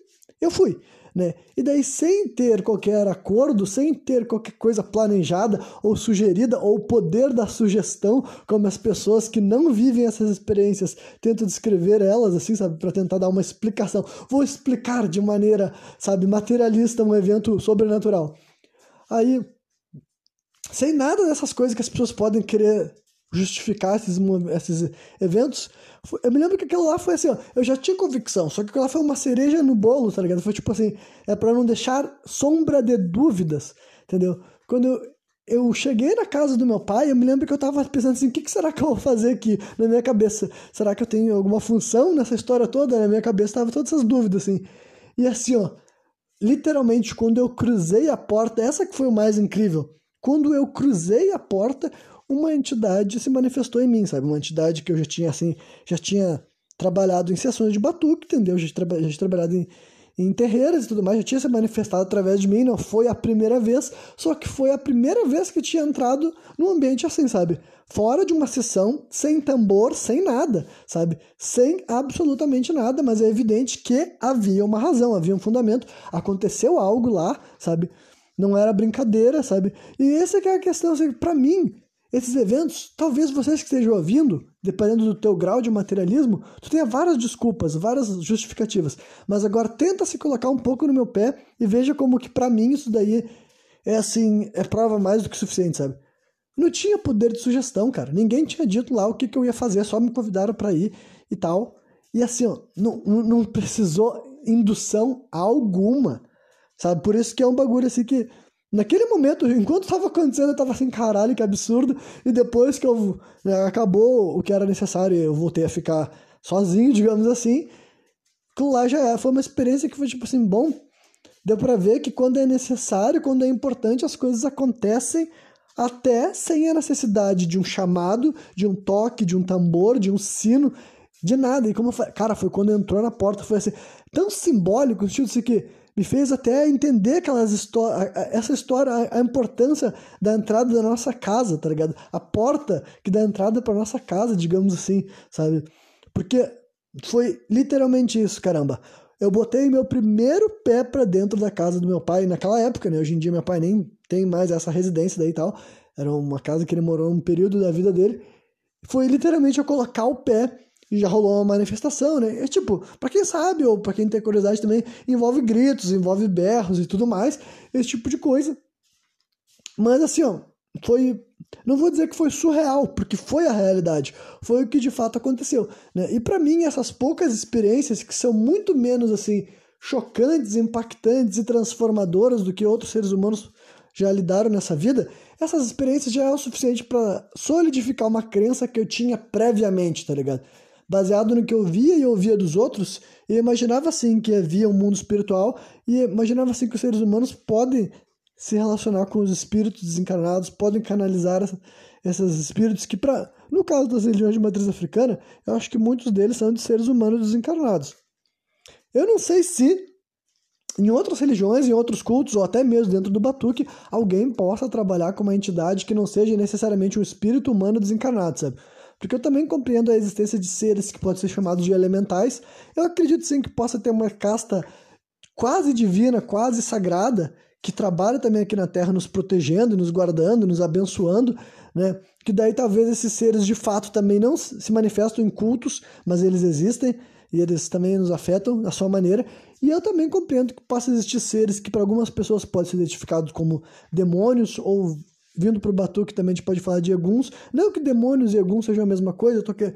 eu fui. Né? E daí, sem ter qualquer acordo, sem ter qualquer coisa planejada ou sugerida, ou o poder da sugestão, como as pessoas que não vivem essas experiências tentam descrever elas, assim, sabe, para tentar dar uma explicação. Vou explicar de maneira, sabe, materialista um evento sobrenatural. Aí, sem nada dessas coisas que as pessoas podem querer justificar esses, esses eventos, eu me lembro que aquilo lá foi assim, ó, eu já tinha convicção, só que aquilo lá foi uma cereja no bolo, tá ligado? Foi tipo assim, é para não deixar sombra de dúvidas, entendeu? Quando eu, eu cheguei na casa do meu pai, eu me lembro que eu tava pensando assim, o que, que será que eu vou fazer aqui na minha cabeça? Será que eu tenho alguma função nessa história toda? Na minha cabeça tava todas essas dúvidas, assim. E assim, ó, literalmente, quando eu cruzei a porta, essa que foi o mais incrível, quando eu cruzei a porta, uma entidade se manifestou em mim, sabe? Uma entidade que eu já tinha, assim, já tinha trabalhado em sessões de batuque, entendeu? Já já tinha trabalhado em, em terreiras e tudo mais, já tinha se manifestado através de mim, não foi a primeira vez, só que foi a primeira vez que tinha entrado num ambiente assim, sabe? Fora de uma sessão, sem tambor, sem nada, sabe? Sem absolutamente nada, mas é evidente que havia uma razão, havia um fundamento, aconteceu algo lá, sabe? Não era brincadeira, sabe? E essa é a questão, assim, para mim, esses eventos, talvez vocês que estejam ouvindo, dependendo do teu grau de materialismo, tu tenha várias desculpas, várias justificativas. Mas agora tenta se colocar um pouco no meu pé e veja como que para mim isso daí é assim, é prova mais do que suficiente, sabe? Não tinha poder de sugestão, cara. Ninguém tinha dito lá o que, que eu ia fazer, só me convidaram para ir e tal. E assim, ó, não, não precisou indução alguma, sabe? Por isso que é um bagulho assim que Naquele momento, enquanto estava acontecendo, eu tava assim, caralho, que absurdo. E depois que eu né, acabou o que era necessário, eu voltei a ficar sozinho, digamos assim. Lá já é, foi uma experiência que foi tipo assim, bom. Deu para ver que quando é necessário, quando é importante, as coisas acontecem até sem a necessidade de um chamado, de um toque, de um tambor, de um sino, de nada. E como eu falei, cara, foi quando entrou na porta, foi assim, tão simbólico, no sentido assim que me fez até entender aquelas essa história, a, importância da entrada da nossa casa, tá ligado? A porta que dá entrada para nossa casa, digamos assim, sabe? Porque foi literalmente isso, caramba. Eu botei meu primeiro pé para dentro da casa do meu pai naquela época, né? Hoje em dia meu pai nem tem mais essa residência daí e tal. Era uma casa que ele morou um período da vida dele. Foi literalmente eu colocar o pé já rolou uma manifestação, né? É tipo, para quem sabe, ou para quem tem curiosidade também, envolve gritos, envolve berros e tudo mais, esse tipo de coisa. Mas assim, ó, foi. Não vou dizer que foi surreal, porque foi a realidade. Foi o que de fato aconteceu. Né? E para mim, essas poucas experiências que são muito menos assim chocantes, impactantes e transformadoras do que outros seres humanos já lidaram nessa vida, essas experiências já é o suficiente para solidificar uma crença que eu tinha previamente, tá ligado? Baseado no que eu via e ouvia dos outros, eu imaginava assim que havia um mundo espiritual e imaginava assim que os seres humanos podem se relacionar com os espíritos desencarnados, podem canalizar esses espíritos que, no caso das religiões de matriz africana, eu acho que muitos deles são de seres humanos desencarnados. Eu não sei se em outras religiões, em outros cultos, ou até mesmo dentro do batuque, alguém possa trabalhar com uma entidade que não seja necessariamente um espírito humano desencarnado, sabe? Porque eu também compreendo a existência de seres que podem ser chamados de elementais. Eu acredito sim que possa ter uma casta quase divina, quase sagrada, que trabalha também aqui na Terra nos protegendo, nos guardando, nos abençoando, né? Que daí talvez esses seres de fato também não se manifestam em cultos, mas eles existem e eles também nos afetam da sua maneira. E eu também compreendo que possa existir seres que para algumas pessoas podem ser identificados como demônios ou vindo para o Batuque também a gente pode falar de Eguns. Não que demônios e Eguns sejam a mesma coisa, eu estou que,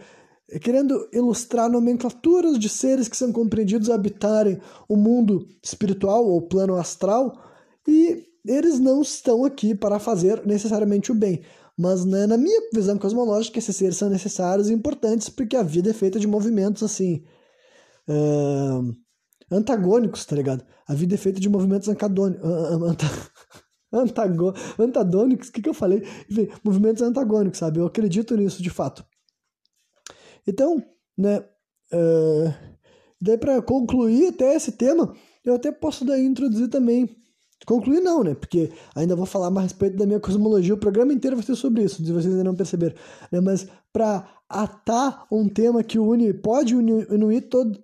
querendo ilustrar nomenclaturas de seres que são compreendidos a habitarem o mundo espiritual ou plano astral e eles não estão aqui para fazer necessariamente o bem. Mas né, na minha visão cosmológica, esses seres são necessários e importantes porque a vida é feita de movimentos assim. Uh, antagônicos, tá ligado? A vida é feita de movimentos ancadônicos. Uh, Antago antagônicos, o que, que eu falei? Enfim, movimentos antagônicos, sabe? Eu acredito nisso de fato. Então, né, uh, daí para concluir até esse tema, eu até posso daí introduzir também. Concluir não, né? Porque ainda vou falar mais a respeito da minha cosmologia. O programa inteiro vai ser sobre isso, se vocês ainda não perceberam. Né? Mas para atar um tema que une, pode unir, unir todo,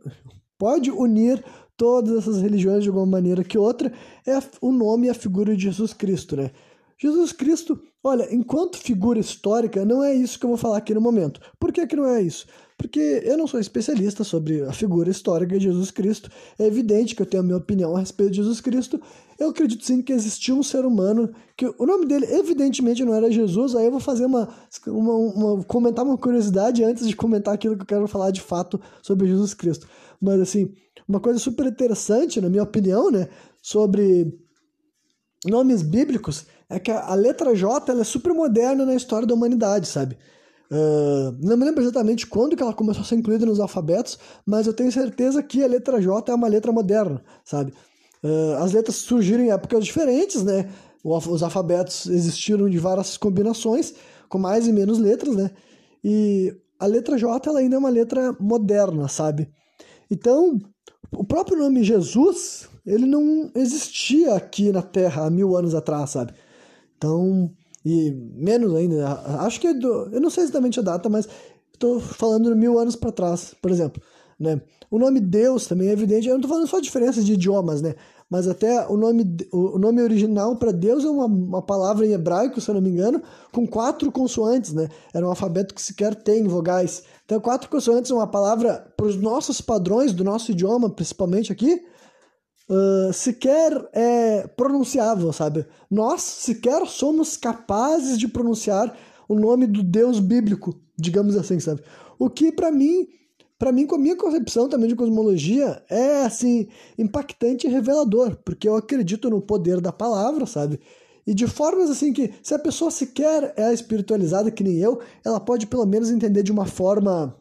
pode unir todas essas religiões de alguma maneira que outra, é o nome e a figura de Jesus Cristo, né? Jesus Cristo, olha, enquanto figura histórica, não é isso que eu vou falar aqui no momento. Por que, que não é isso? Porque eu não sou especialista sobre a figura histórica de Jesus Cristo. É evidente que eu tenho a minha opinião a respeito de Jesus Cristo. Eu acredito sim que existiu um ser humano, que o nome dele evidentemente não era Jesus. Aí eu vou fazer uma, uma, uma comentar uma curiosidade antes de comentar aquilo que eu quero falar de fato sobre Jesus Cristo. Mas assim, uma coisa super interessante, na minha opinião, né, sobre nomes bíblicos é que a, letra J ela é super moderna na história da humanidade, sabe? Uh, não me lembro exatamente quando que ela começou a ser incluída nos alfabetos, mas eu tenho certeza que a letra J é uma letra moderna, sabe? Uh, as letras surgiram em épocas diferentes, né? Os alfabetos existiram de várias combinações, com mais e menos letras, né? E a letra J ela ainda é uma letra moderna, sabe? Então, o próprio nome Jesus, ele não existia aqui na Terra há mil anos atrás, sabe? Então, e menos ainda, acho que é do, eu não sei exatamente a data, mas estou falando mil anos para trás, por exemplo, né? O nome Deus também é evidente, eu não estou falando só diferença de idiomas, né? Mas até o nome, o nome original para Deus é uma, uma palavra em hebraico, se eu não me engano, com quatro consoantes, né? Era um alfabeto que sequer tem vogais. Então, quatro consoantes é uma palavra para os nossos padrões do nosso idioma, principalmente aqui, uh, sequer é pronunciável, sabe? Nós sequer somos capazes de pronunciar o nome do Deus bíblico, digamos assim, sabe? O que para mim, para mim com a minha concepção também de cosmologia é assim impactante e revelador, porque eu acredito no poder da palavra, sabe? E de formas assim que, se a pessoa sequer é espiritualizada que nem eu, ela pode pelo menos entender de uma forma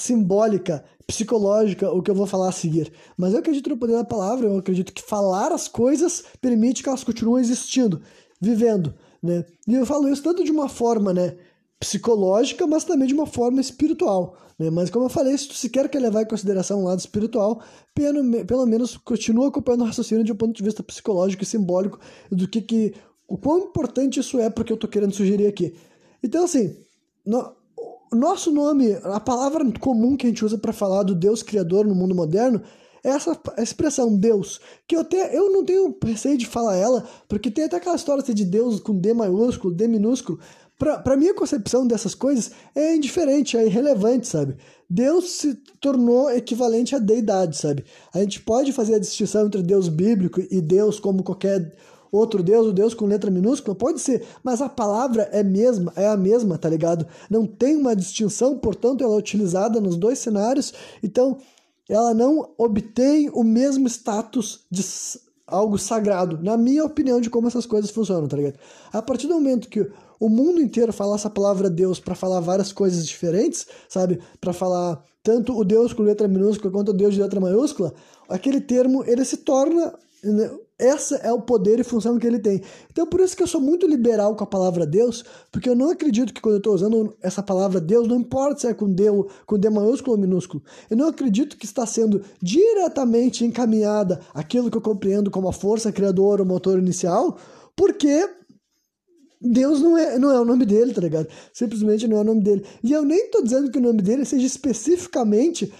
simbólica psicológica o que eu vou falar a seguir. Mas eu acredito no poder da palavra, eu acredito que falar as coisas permite que elas continuem existindo, vivendo, né? E eu falo isso tanto de uma forma, né, psicológica, mas também de uma forma espiritual, né? Mas como eu falei, se tu sequer quer levar em consideração o lado espiritual, pelo, pelo menos continua acompanhando o raciocínio de um ponto de vista psicológico e simbólico do que que o quão importante isso é porque eu tô querendo sugerir aqui. Então assim, no, nosso nome, a palavra comum que a gente usa para falar do Deus criador no mundo moderno, é essa expressão Deus, que eu até eu não tenho receio de falar ela, porque tem até aquela história de Deus com D maiúsculo, D minúsculo. Para minha concepção dessas coisas é indiferente, é irrelevante, sabe? Deus se tornou equivalente à deidade, sabe? A gente pode fazer a distinção entre Deus bíblico e Deus como qualquer outro Deus, o Deus com letra minúscula, pode ser, mas a palavra é mesma, é a mesma, tá ligado? Não tem uma distinção, portanto, ela é utilizada nos dois cenários, então ela não obtém o mesmo status de algo sagrado, na minha opinião de como essas coisas funcionam, tá ligado? A partir do momento que o mundo inteiro fala essa palavra Deus para falar várias coisas diferentes, sabe? Para falar tanto o Deus com letra minúscula quanto o Deus de letra maiúscula, aquele termo ele se torna né, essa é o poder e função que ele tem. Então, por isso que eu sou muito liberal com a palavra Deus, porque eu não acredito que quando eu estou usando essa palavra Deus, não importa se é com D, com D maiúsculo ou minúsculo, eu não acredito que está sendo diretamente encaminhada aquilo que eu compreendo como a força criadora, o motor inicial, porque Deus não é, não é o nome dele, tá ligado? Simplesmente não é o nome dele. E eu nem estou dizendo que o nome dele seja especificamente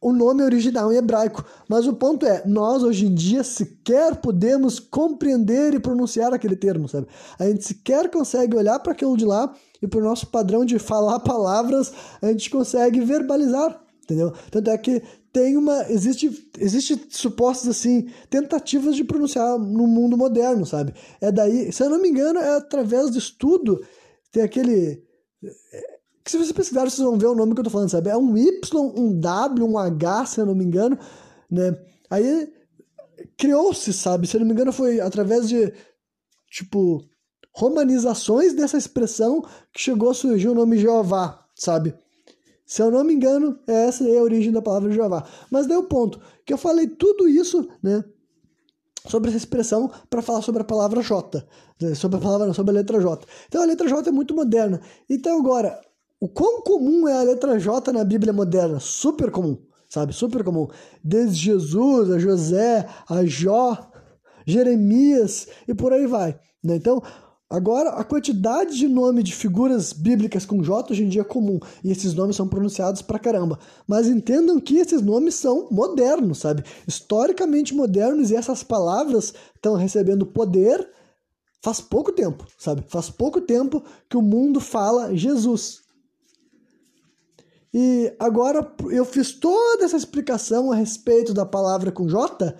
o nome original em hebraico. Mas o ponto é, nós hoje em dia sequer podemos compreender e pronunciar aquele termo, sabe? A gente sequer consegue olhar para aquilo de lá e para o nosso padrão de falar *laughs* palavras, a gente consegue verbalizar, entendeu? Tanto é que tem uma existe existe supostas assim tentativas de pronunciar no mundo moderno, sabe? É daí, se eu não me engano, é através do estudo tem aquele que se vocês pesquisarem, vocês vão ver o nome que eu tô falando, sabe? É um Y, um W, um H, se eu não me engano, né? Aí criou-se, sabe? Se eu não me engano, foi através de, tipo, romanizações dessa expressão que chegou a surgir o nome Jeová, sabe? Se eu não me engano, essa é a origem da palavra Jeová. Mas deu ponto que eu falei tudo isso, né? Sobre essa expressão para falar sobre a palavra J, né? sobre a palavra, sobre a letra J. Então a letra J é muito moderna. Então agora, o quão comum é a letra J na Bíblia moderna? Super comum, sabe? Super comum. Desde Jesus, a José, a Jó, Jeremias e por aí vai. Né? Então, Agora, a quantidade de nome de figuras bíblicas com J hoje em dia é comum, e esses nomes são pronunciados pra caramba. Mas entendam que esses nomes são modernos, sabe? Historicamente modernos, e essas palavras estão recebendo poder faz pouco tempo, sabe? Faz pouco tempo que o mundo fala Jesus. E agora eu fiz toda essa explicação a respeito da palavra com J,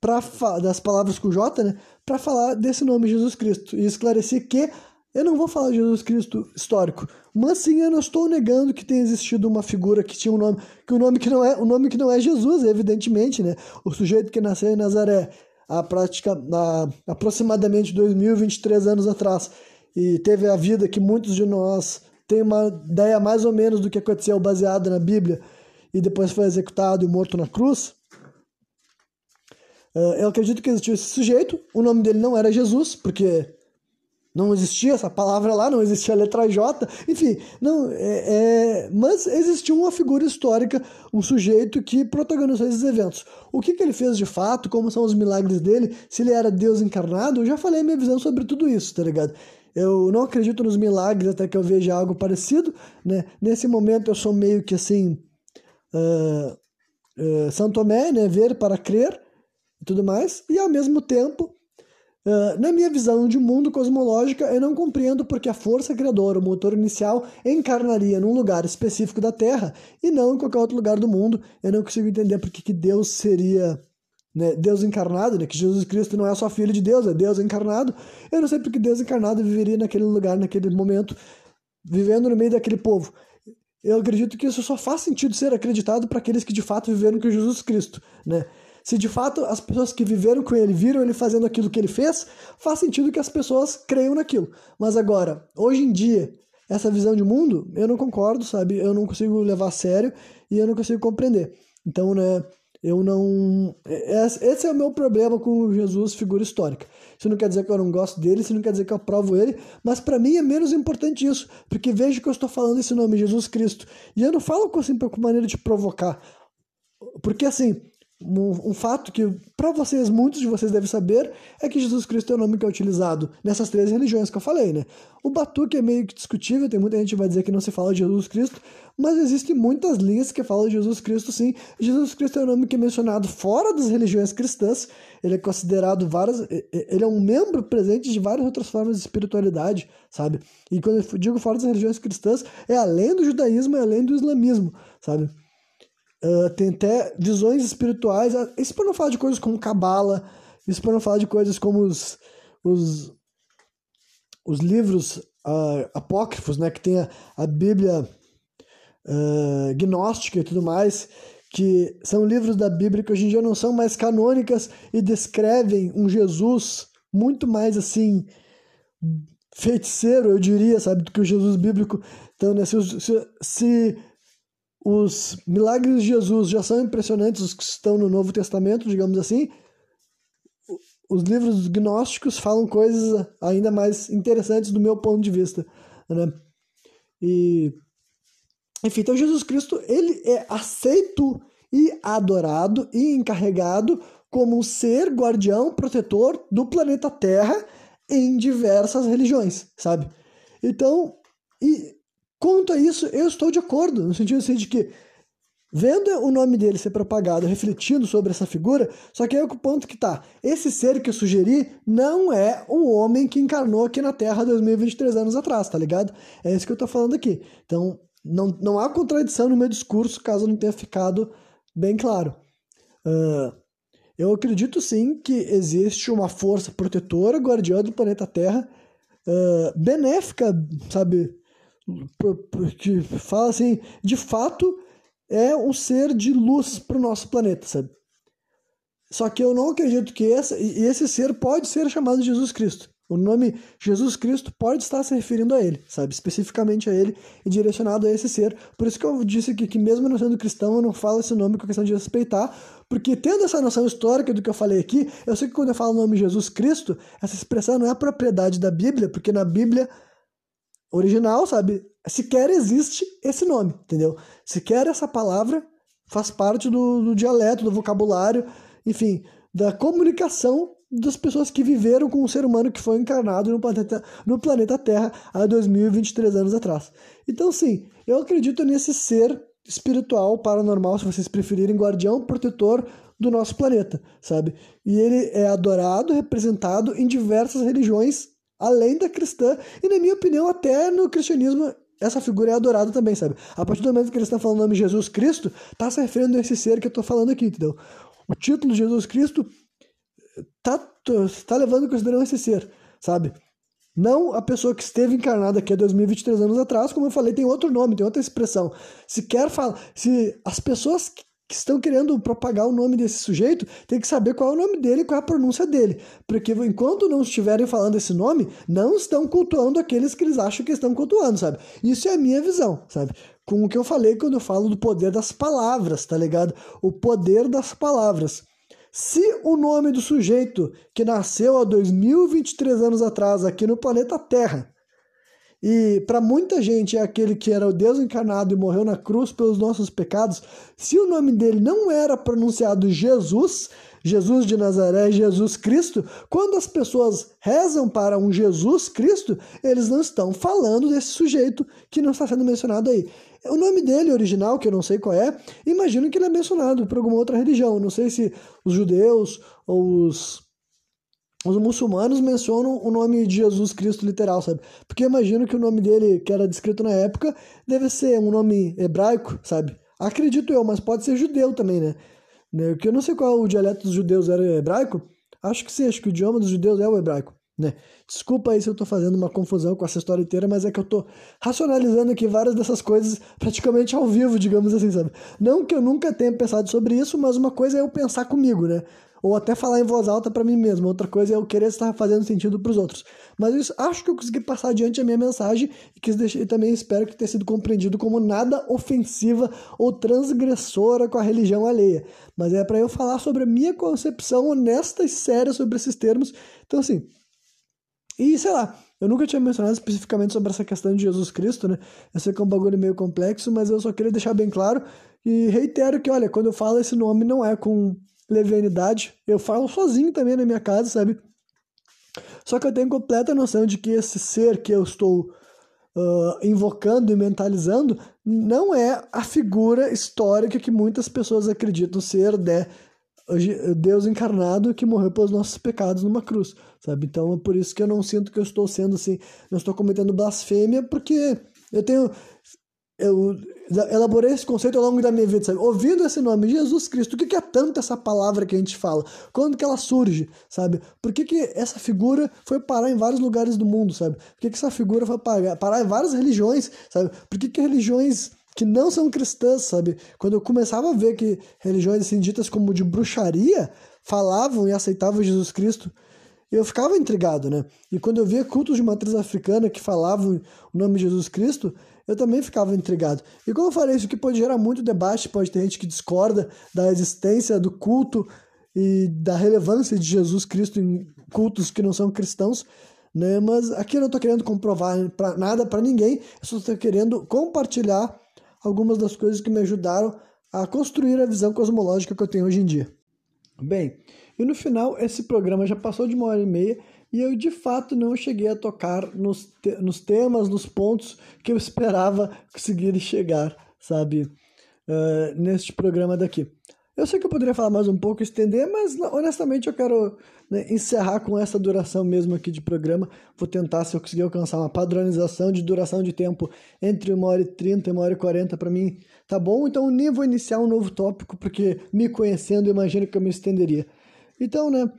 pra, das palavras com J, né? para falar desse nome Jesus Cristo e esclarecer que eu não vou falar de Jesus Cristo histórico, mas sim eu não estou negando que tenha existido uma figura que tinha um nome, que o nome que não é, o nome que não é Jesus, evidentemente, né? O sujeito que nasceu em Nazaré a prática a, aproximadamente 2023 anos atrás e teve a vida que muitos de nós têm uma ideia mais ou menos do que aconteceu baseada na Bíblia e depois foi executado e morto na cruz. Uh, eu acredito que existiu esse sujeito, o nome dele não era Jesus, porque não existia essa palavra lá, não existia a letra J, enfim, não, é, é, mas existiu uma figura histórica, um sujeito que protagonizou esses eventos. O que, que ele fez de fato, como são os milagres dele, se ele era Deus encarnado, eu já falei a minha visão sobre tudo isso, tá ligado? Eu não acredito nos milagres até que eu veja algo parecido, né? Nesse momento eu sou meio que assim, uh, uh, Tomé, né? Ver para crer, e tudo mais, e ao mesmo tempo, uh, na minha visão de mundo cosmológica, eu não compreendo porque a força criadora, o motor inicial, encarnaria num lugar específico da Terra e não em qualquer outro lugar do mundo. Eu não consigo entender porque que Deus seria né, Deus encarnado, né, que Jesus Cristo não é só filho de Deus, é Deus encarnado. Eu não sei porque Deus encarnado viveria naquele lugar, naquele momento, vivendo no meio daquele povo. Eu acredito que isso só faz sentido ser acreditado para aqueles que de fato viveram com Jesus Cristo, né? Se de fato as pessoas que viveram com ele viram ele fazendo aquilo que ele fez, faz sentido que as pessoas creiam naquilo. Mas agora, hoje em dia, essa visão de mundo, eu não concordo, sabe? Eu não consigo levar a sério e eu não consigo compreender. Então, né, eu não. É, esse é o meu problema com Jesus, figura histórica. Isso não quer dizer que eu não gosto dele, isso não quer dizer que eu aprovo ele, mas para mim é menos importante isso, porque vejo que eu estou falando esse nome, Jesus Cristo. E eu não falo assim, com maneira de provocar. Porque assim, um, um, fato que, para vocês, muitos de vocês devem saber, é que Jesus Cristo é o nome que é utilizado nessas três religiões que eu falei, né? O Batuque é meio que discutível, tem muita gente que vai dizer que não se fala de Jesus Cristo, mas existem muitas linhas que falam de Jesus Cristo sim. Jesus Cristo é o nome que é mencionado fora das religiões cristãs, ele é considerado várias. Ele é um membro presente de várias outras formas de espiritualidade, sabe? E quando eu digo fora das religiões cristãs, é além do judaísmo e além do islamismo, sabe? Uh, tem até visões espirituais. Ah, isso para não falar de coisas como Cabala, isso para não falar de coisas como os, os, os livros uh, apócrifos, né? Que tem a, a Bíblia uh, gnóstica e tudo mais, que são livros da Bíblia que hoje em dia não são mais canônicas e descrevem um Jesus muito mais assim feiticeiro, eu diria, sabe, do que o Jesus bíblico. Então, né, se, se, se os milagres de Jesus já são impressionantes, os que estão no Novo Testamento, digamos assim. Os livros gnósticos falam coisas ainda mais interessantes do meu ponto de vista, né? E enfim, então Jesus Cristo, ele é aceito e adorado e encarregado como um ser guardião, protetor do planeta Terra em diversas religiões, sabe? Então, e Quanto a isso, eu estou de acordo, no sentido assim de que, vendo o nome dele ser propagado, refletindo sobre essa figura, só que aí é o ponto que tá, esse ser que eu sugeri não é o homem que encarnou aqui na Terra 2023 anos atrás, tá ligado? É isso que eu tô falando aqui. Então, não, não há contradição no meu discurso, caso não tenha ficado bem claro. Uh, eu acredito sim que existe uma força protetora, guardiã do planeta Terra, uh, benéfica, sabe, que fala assim, de fato é um ser de luz para o nosso planeta, sabe? Só que eu não acredito que esse, esse ser pode ser chamado Jesus Cristo. O nome Jesus Cristo pode estar se referindo a ele, sabe? Especificamente a ele e direcionado a esse ser. Por isso que eu disse que, que mesmo não sendo cristão, eu não falo esse nome com questão de respeitar, porque tendo essa noção histórica do que eu falei aqui, eu sei que quando eu falo o nome Jesus Cristo, essa expressão não é propriedade da Bíblia, porque na Bíblia original, sabe? Sequer existe esse nome, entendeu? Sequer essa palavra faz parte do, do dialeto, do vocabulário, enfim, da comunicação das pessoas que viveram com o ser humano que foi encarnado no planeta, no planeta Terra há 2023 anos atrás. Então, sim, eu acredito nesse ser espiritual, paranormal, se vocês preferirem, guardião, protetor do nosso planeta, sabe? E ele é adorado, representado em diversas religiões, além da cristã, e na minha opinião, até no cristianismo essa figura é adorada também, sabe? A partir do momento que eles estão falando o nome Jesus Cristo, tá se referindo a esse ser que eu tô falando aqui, entendeu? O título de Jesus Cristo tá, tá levando em consideração esse ser, sabe? Não a pessoa que esteve encarnada aqui há 2023 anos atrás, como eu falei, tem outro nome, tem outra expressão. Se quer falar, se as pessoas que estão querendo propagar o nome desse sujeito, tem que saber qual é o nome dele e qual é a pronúncia dele. Porque enquanto não estiverem falando esse nome, não estão cultuando aqueles que eles acham que estão cultuando, sabe? Isso é a minha visão, sabe? Com o que eu falei quando eu falo do poder das palavras, tá ligado? O poder das palavras. Se o nome do sujeito que nasceu há 2023 anos atrás aqui no planeta Terra e para muita gente é aquele que era o Deus encarnado e morreu na cruz pelos nossos pecados. Se o nome dele não era pronunciado Jesus, Jesus de Nazaré, Jesus Cristo, quando as pessoas rezam para um Jesus Cristo, eles não estão falando desse sujeito que não está sendo mencionado aí. O nome dele original, que eu não sei qual é, imagino que ele é mencionado por alguma outra religião. Não sei se os judeus ou os os muçulmanos mencionam o nome de Jesus Cristo literal, sabe? Porque imagino que o nome dele, que era descrito na época, deve ser um nome hebraico, sabe? Acredito eu, mas pode ser judeu também, né? Porque né? eu não sei qual o dialeto dos judeus era hebraico. Acho que sim, acho que o idioma dos judeus é o hebraico, né? Desculpa aí se eu tô fazendo uma confusão com essa história inteira, mas é que eu tô racionalizando aqui várias dessas coisas praticamente ao vivo, digamos assim, sabe? Não que eu nunca tenha pensado sobre isso, mas uma coisa é eu pensar comigo, né? ou até falar em voz alta para mim mesmo. Outra coisa é eu querer estar fazendo sentido para os outros. Mas acho que eu consegui passar adiante a minha mensagem e, e também espero que tenha sido compreendido como nada ofensiva ou transgressora com a religião alheia. Mas é para eu falar sobre a minha concepção honesta e séria sobre esses termos. Então, assim. E sei lá, eu nunca tinha mencionado especificamente sobre essa questão de Jesus Cristo, né? Eu sei que é um bagulho meio complexo, mas eu só queria deixar bem claro e reitero que, olha, quando eu falo esse nome não é com levianidade. Eu falo sozinho também na minha casa, sabe? Só que eu tenho completa noção de que esse ser que eu estou uh, invocando e mentalizando não é a figura histórica que muitas pessoas acreditam ser de Deus encarnado que morreu pelos nossos pecados numa cruz, sabe? Então é por isso que eu não sinto que eu estou sendo assim, não estou cometendo blasfêmia, porque eu tenho eu elaborei esse conceito ao longo da minha vida, sabe? Ouvindo esse nome, Jesus Cristo, o que, é tanto essa palavra que a gente fala? Quando que ela surge, sabe? Por que, que essa figura foi parar em vários lugares do mundo, sabe? Por que, que essa figura foi parar em várias religiões, sabe? Por que, que religiões que não são cristãs, sabe? Quando eu começava a ver que religiões assim ditas como de bruxaria falavam e aceitavam Jesus Cristo, eu ficava intrigado, né? E quando eu via cultos de matriz africana que falavam o nome de Jesus Cristo, eu também ficava intrigado. E como eu falei, isso que pode gerar muito debate, pode ter gente que discorda da existência do culto e da relevância de Jesus Cristo em cultos que não são cristãos, né? Mas aqui eu não estou querendo comprovar pra, nada para ninguém, eu só estou querendo compartilhar algumas das coisas que me ajudaram a construir a visão cosmológica que eu tenho hoje em dia. Bem, e no final esse programa já passou de uma hora e meia e eu de fato não cheguei a tocar nos, te nos temas, nos pontos que eu *laughs* esperava conseguir chegar, sabe, uh, neste programa daqui. Eu sei que eu poderia falar mais um pouco, estender, mas honestamente eu quero né, encerrar com essa duração mesmo aqui de programa. Vou tentar, se eu conseguir alcançar uma padronização de duração de tempo entre uma hora e trinta e uma hora e quarenta para mim, tá bom? Então nem vou iniciar um novo tópico, porque me conhecendo, imagino que eu me estenderia. Então, né,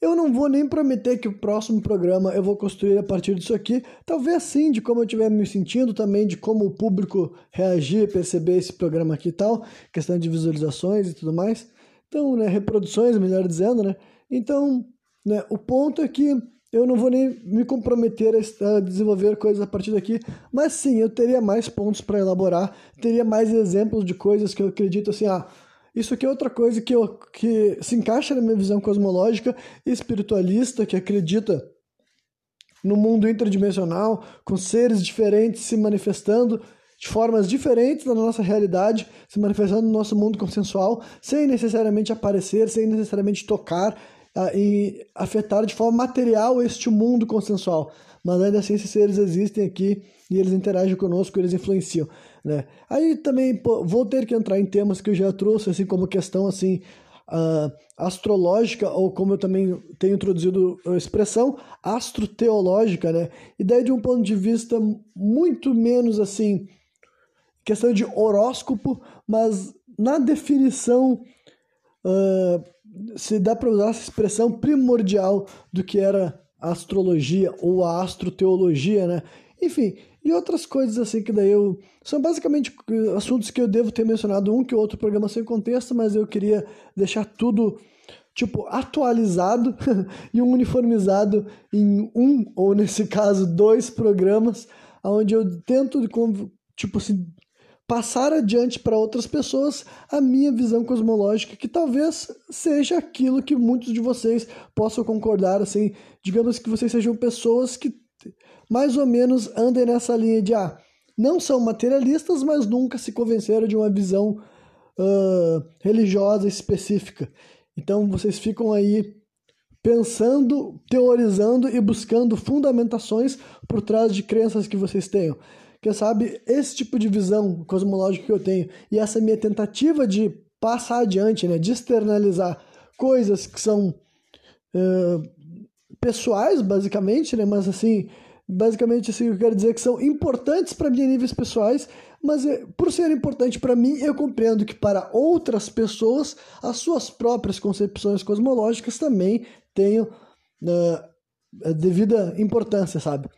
eu não vou nem prometer que o próximo programa eu vou construir a partir disso aqui. Talvez sim, de como eu estiver me sentindo, também de como o público reagir, perceber esse programa aqui e tal, questão de visualizações e tudo mais. Então, né, reproduções, melhor dizendo, né? Então, né, o ponto é que eu não vou nem me comprometer a desenvolver coisas a partir daqui, mas sim, eu teria mais pontos para elaborar, teria mais exemplos de coisas que eu acredito assim, ah, isso aqui é outra coisa que, eu, que se encaixa na minha visão cosmológica espiritualista, que acredita no mundo interdimensional, com seres diferentes se manifestando de formas diferentes da nossa realidade, se manifestando no nosso mundo consensual, sem necessariamente aparecer, sem necessariamente tocar e afetar de forma material este mundo consensual. Mas ainda assim, esses seres existem aqui e eles interagem conosco, eles influenciam, né? Aí também pô, vou ter que entrar em temas que eu já trouxe, assim como questão assim uh, astrológica ou como eu também tenho introduzido a expressão astroteológica, né? E daí de um ponto de vista muito menos assim questão de horóscopo, mas na definição uh, se dá para usar essa expressão primordial do que era a astrologia ou a astroteologia, né? Enfim, e outras coisas assim que daí eu. São basicamente assuntos que eu devo ter mencionado um que outro programa sem contexto, mas eu queria deixar tudo, tipo, atualizado *laughs* e uniformizado em um, ou nesse caso, dois programas, onde eu tento, tipo assim, passar adiante para outras pessoas a minha visão cosmológica, que talvez seja aquilo que muitos de vocês possam concordar, assim, digamos que vocês sejam pessoas que mais ou menos andem nessa linha de ah, não são materialistas, mas nunca se convenceram de uma visão uh, religiosa específica. Então vocês ficam aí pensando, teorizando e buscando fundamentações por trás de crenças que vocês tenham. Quem sabe esse tipo de visão cosmológica que eu tenho e essa minha tentativa de passar adiante, né, de externalizar coisas que são uh, pessoais, basicamente, né, mas assim, basicamente assim, eu quero dizer que são importantes para mim em níveis pessoais, mas eh, por ser importante para mim, eu compreendo que para outras pessoas, as suas próprias concepções cosmológicas também tenham uh, devida importância, sabe?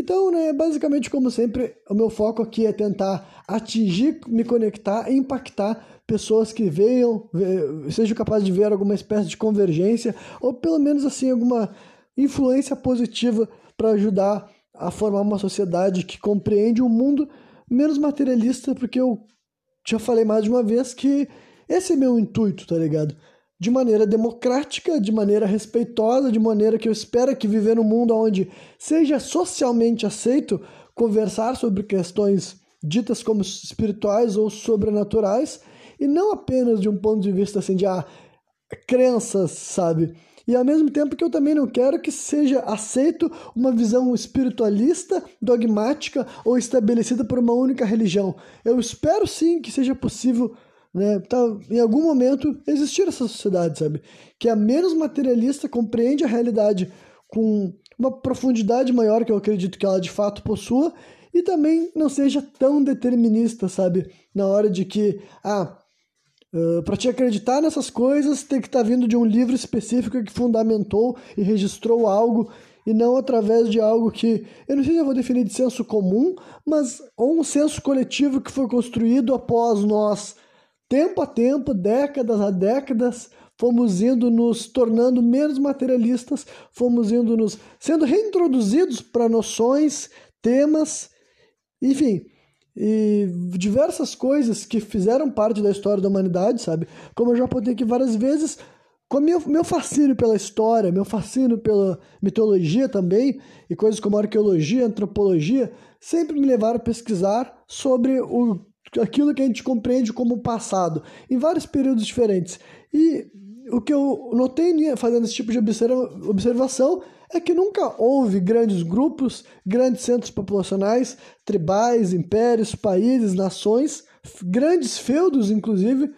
Então, né, basicamente, como sempre, o meu foco aqui é tentar atingir, me conectar, impactar pessoas que venham, sejam capazes de ver alguma espécie de convergência ou pelo menos assim alguma influência positiva para ajudar a formar uma sociedade que compreende um mundo menos materialista, porque eu já falei mais de uma vez que esse é meu intuito, tá ligado? de maneira democrática, de maneira respeitosa, de maneira que eu espero que viver num mundo onde seja socialmente aceito conversar sobre questões ditas como espirituais ou sobrenaturais e não apenas de um ponto de vista assim de ah, crenças, sabe? E ao mesmo tempo que eu também não quero que seja aceito uma visão espiritualista, dogmática ou estabelecida por uma única religião. Eu espero sim que seja possível né? Tá, em algum momento existir essa sociedade, sabe? Que é menos materialista, compreende a realidade com uma profundidade maior que eu acredito que ela de fato possua e também não seja tão determinista, sabe? Na hora de que, ah, uh, para te acreditar nessas coisas tem que estar tá vindo de um livro específico que fundamentou e registrou algo e não através de algo que eu não sei se eu vou definir de senso comum, mas ou um senso coletivo que foi construído após nós. Tempo a tempo, décadas a décadas, fomos indo nos tornando menos materialistas, fomos indo nos sendo reintroduzidos para noções, temas, enfim, e diversas coisas que fizeram parte da história da humanidade, sabe? Como eu já apontei aqui várias vezes, com meu, meu fascínio pela história, meu fascínio pela mitologia também, e coisas como arqueologia, antropologia, sempre me levaram a pesquisar sobre o aquilo que a gente compreende como passado, em vários períodos diferentes. E o que eu notei fazendo esse tipo de observação é que nunca houve grandes grupos, grandes centros populacionais, tribais, impérios, países, nações, grandes feudos, inclusive,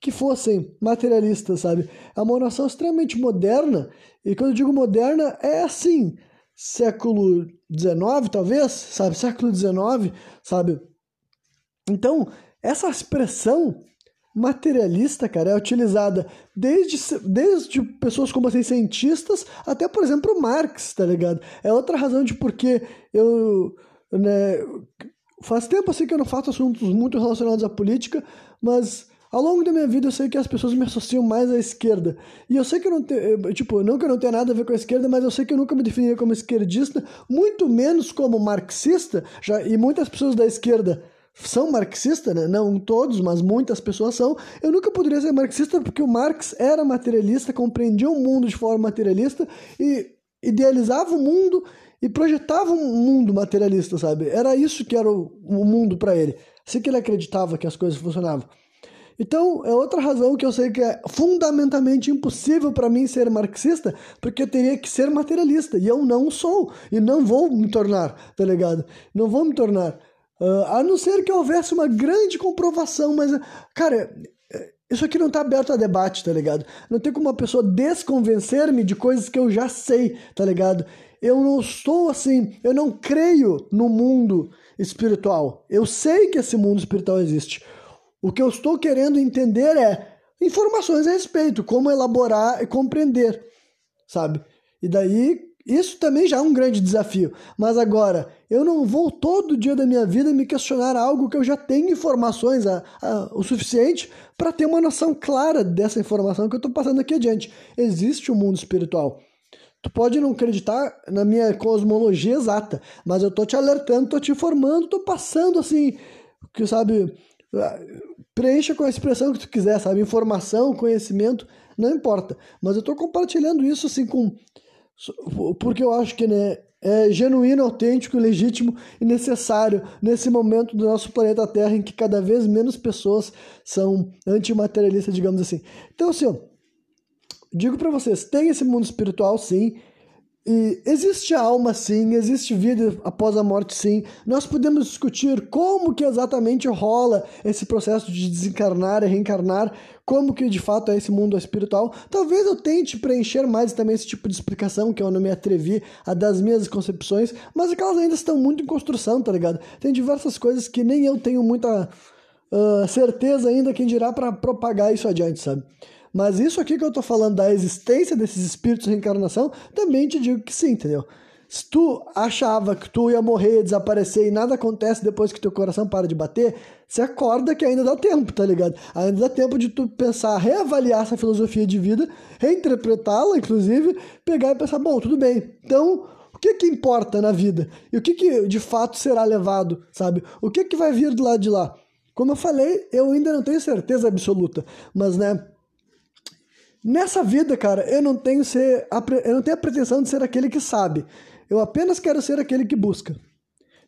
que fossem materialistas, sabe? É uma noção extremamente moderna, e quando eu digo moderna, é assim, século XIX, talvez, sabe? Século XIX, sabe? Então, essa expressão materialista, cara, é utilizada desde, desde pessoas como assim, cientistas até, por exemplo, Marx, tá ligado? É outra razão de porque eu, né, faz tempo assim que eu não faço assuntos muito relacionados à política, mas ao longo da minha vida eu sei que as pessoas me associam mais à esquerda. E eu sei que eu não tenho, tipo, não que eu não tenha nada a ver com a esquerda, mas eu sei que eu nunca me definiria como esquerdista, muito menos como marxista, já, e muitas pessoas da esquerda são marxistas, né? não todos, mas muitas pessoas são. Eu nunca poderia ser marxista porque o Marx era materialista, compreendia o mundo de forma materialista e idealizava o mundo e projetava um mundo materialista, sabe? Era isso que era o, o mundo para ele. Assim que ele acreditava que as coisas funcionavam. Então, é outra razão que eu sei que é fundamentalmente impossível para mim ser marxista, porque eu teria que ser materialista, e eu não sou, e não vou me tornar, tá ligado? Não vou me tornar. Uh, a não ser que houvesse uma grande comprovação, mas, cara, isso aqui não tá aberto a debate, tá ligado? Não tem como uma pessoa desconvencer-me de coisas que eu já sei, tá ligado? Eu não estou assim, eu não creio no mundo espiritual. Eu sei que esse mundo espiritual existe. O que eu estou querendo entender é informações a respeito, como elaborar e compreender, sabe? E daí, isso também já é um grande desafio. Mas agora, eu não vou todo dia da minha vida me questionar algo que eu já tenho informações a, a, o suficiente para ter uma noção clara dessa informação que eu estou passando aqui adiante. Existe um mundo espiritual. Tu pode não acreditar na minha cosmologia exata, mas eu tô te alertando, tô te informando, tô passando assim, que sabe, preencha com a expressão que tu quiser, sabe? Informação, conhecimento, não importa. Mas eu estou compartilhando isso assim com. Porque eu acho que né, é genuíno, autêntico, legítimo e necessário nesse momento do nosso planeta Terra em que cada vez menos pessoas são antimaterialistas, digamos assim. Então, assim, ó, digo para vocês: tem esse mundo espiritual, sim. E existe alma sim, existe vida após a morte sim. Nós podemos discutir como que exatamente rola esse processo de desencarnar e reencarnar, como que de fato é esse mundo espiritual. Talvez eu tente preencher mais também esse tipo de explicação, que eu não me atrevi a das minhas concepções, mas aquelas ainda estão muito em construção, tá ligado? Tem diversas coisas que nem eu tenho muita uh, certeza ainda quem dirá para propagar isso adiante, sabe? Mas isso aqui que eu tô falando da existência desses espíritos de reencarnação, também te digo que sim, entendeu? Se tu achava que tu ia morrer, desaparecer e nada acontece depois que teu coração para de bater, você acorda que ainda dá tempo, tá ligado? Ainda dá tempo de tu pensar, reavaliar essa filosofia de vida, reinterpretá-la, inclusive, pegar e pensar, bom, tudo bem, então o que que importa na vida? E o que que de fato será levado, sabe? O que que vai vir do lado de lá? Como eu falei, eu ainda não tenho certeza absoluta, mas né, Nessa vida, cara, eu não tenho ser eu não tenho a pretensão de ser aquele que sabe. Eu apenas quero ser aquele que busca.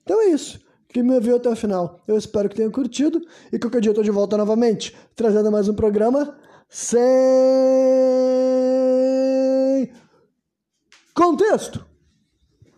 Então é isso. Quem me ouviu até o final, eu espero que tenha curtido e qualquer dia eu tô de volta novamente, trazendo mais um programa sem contexto.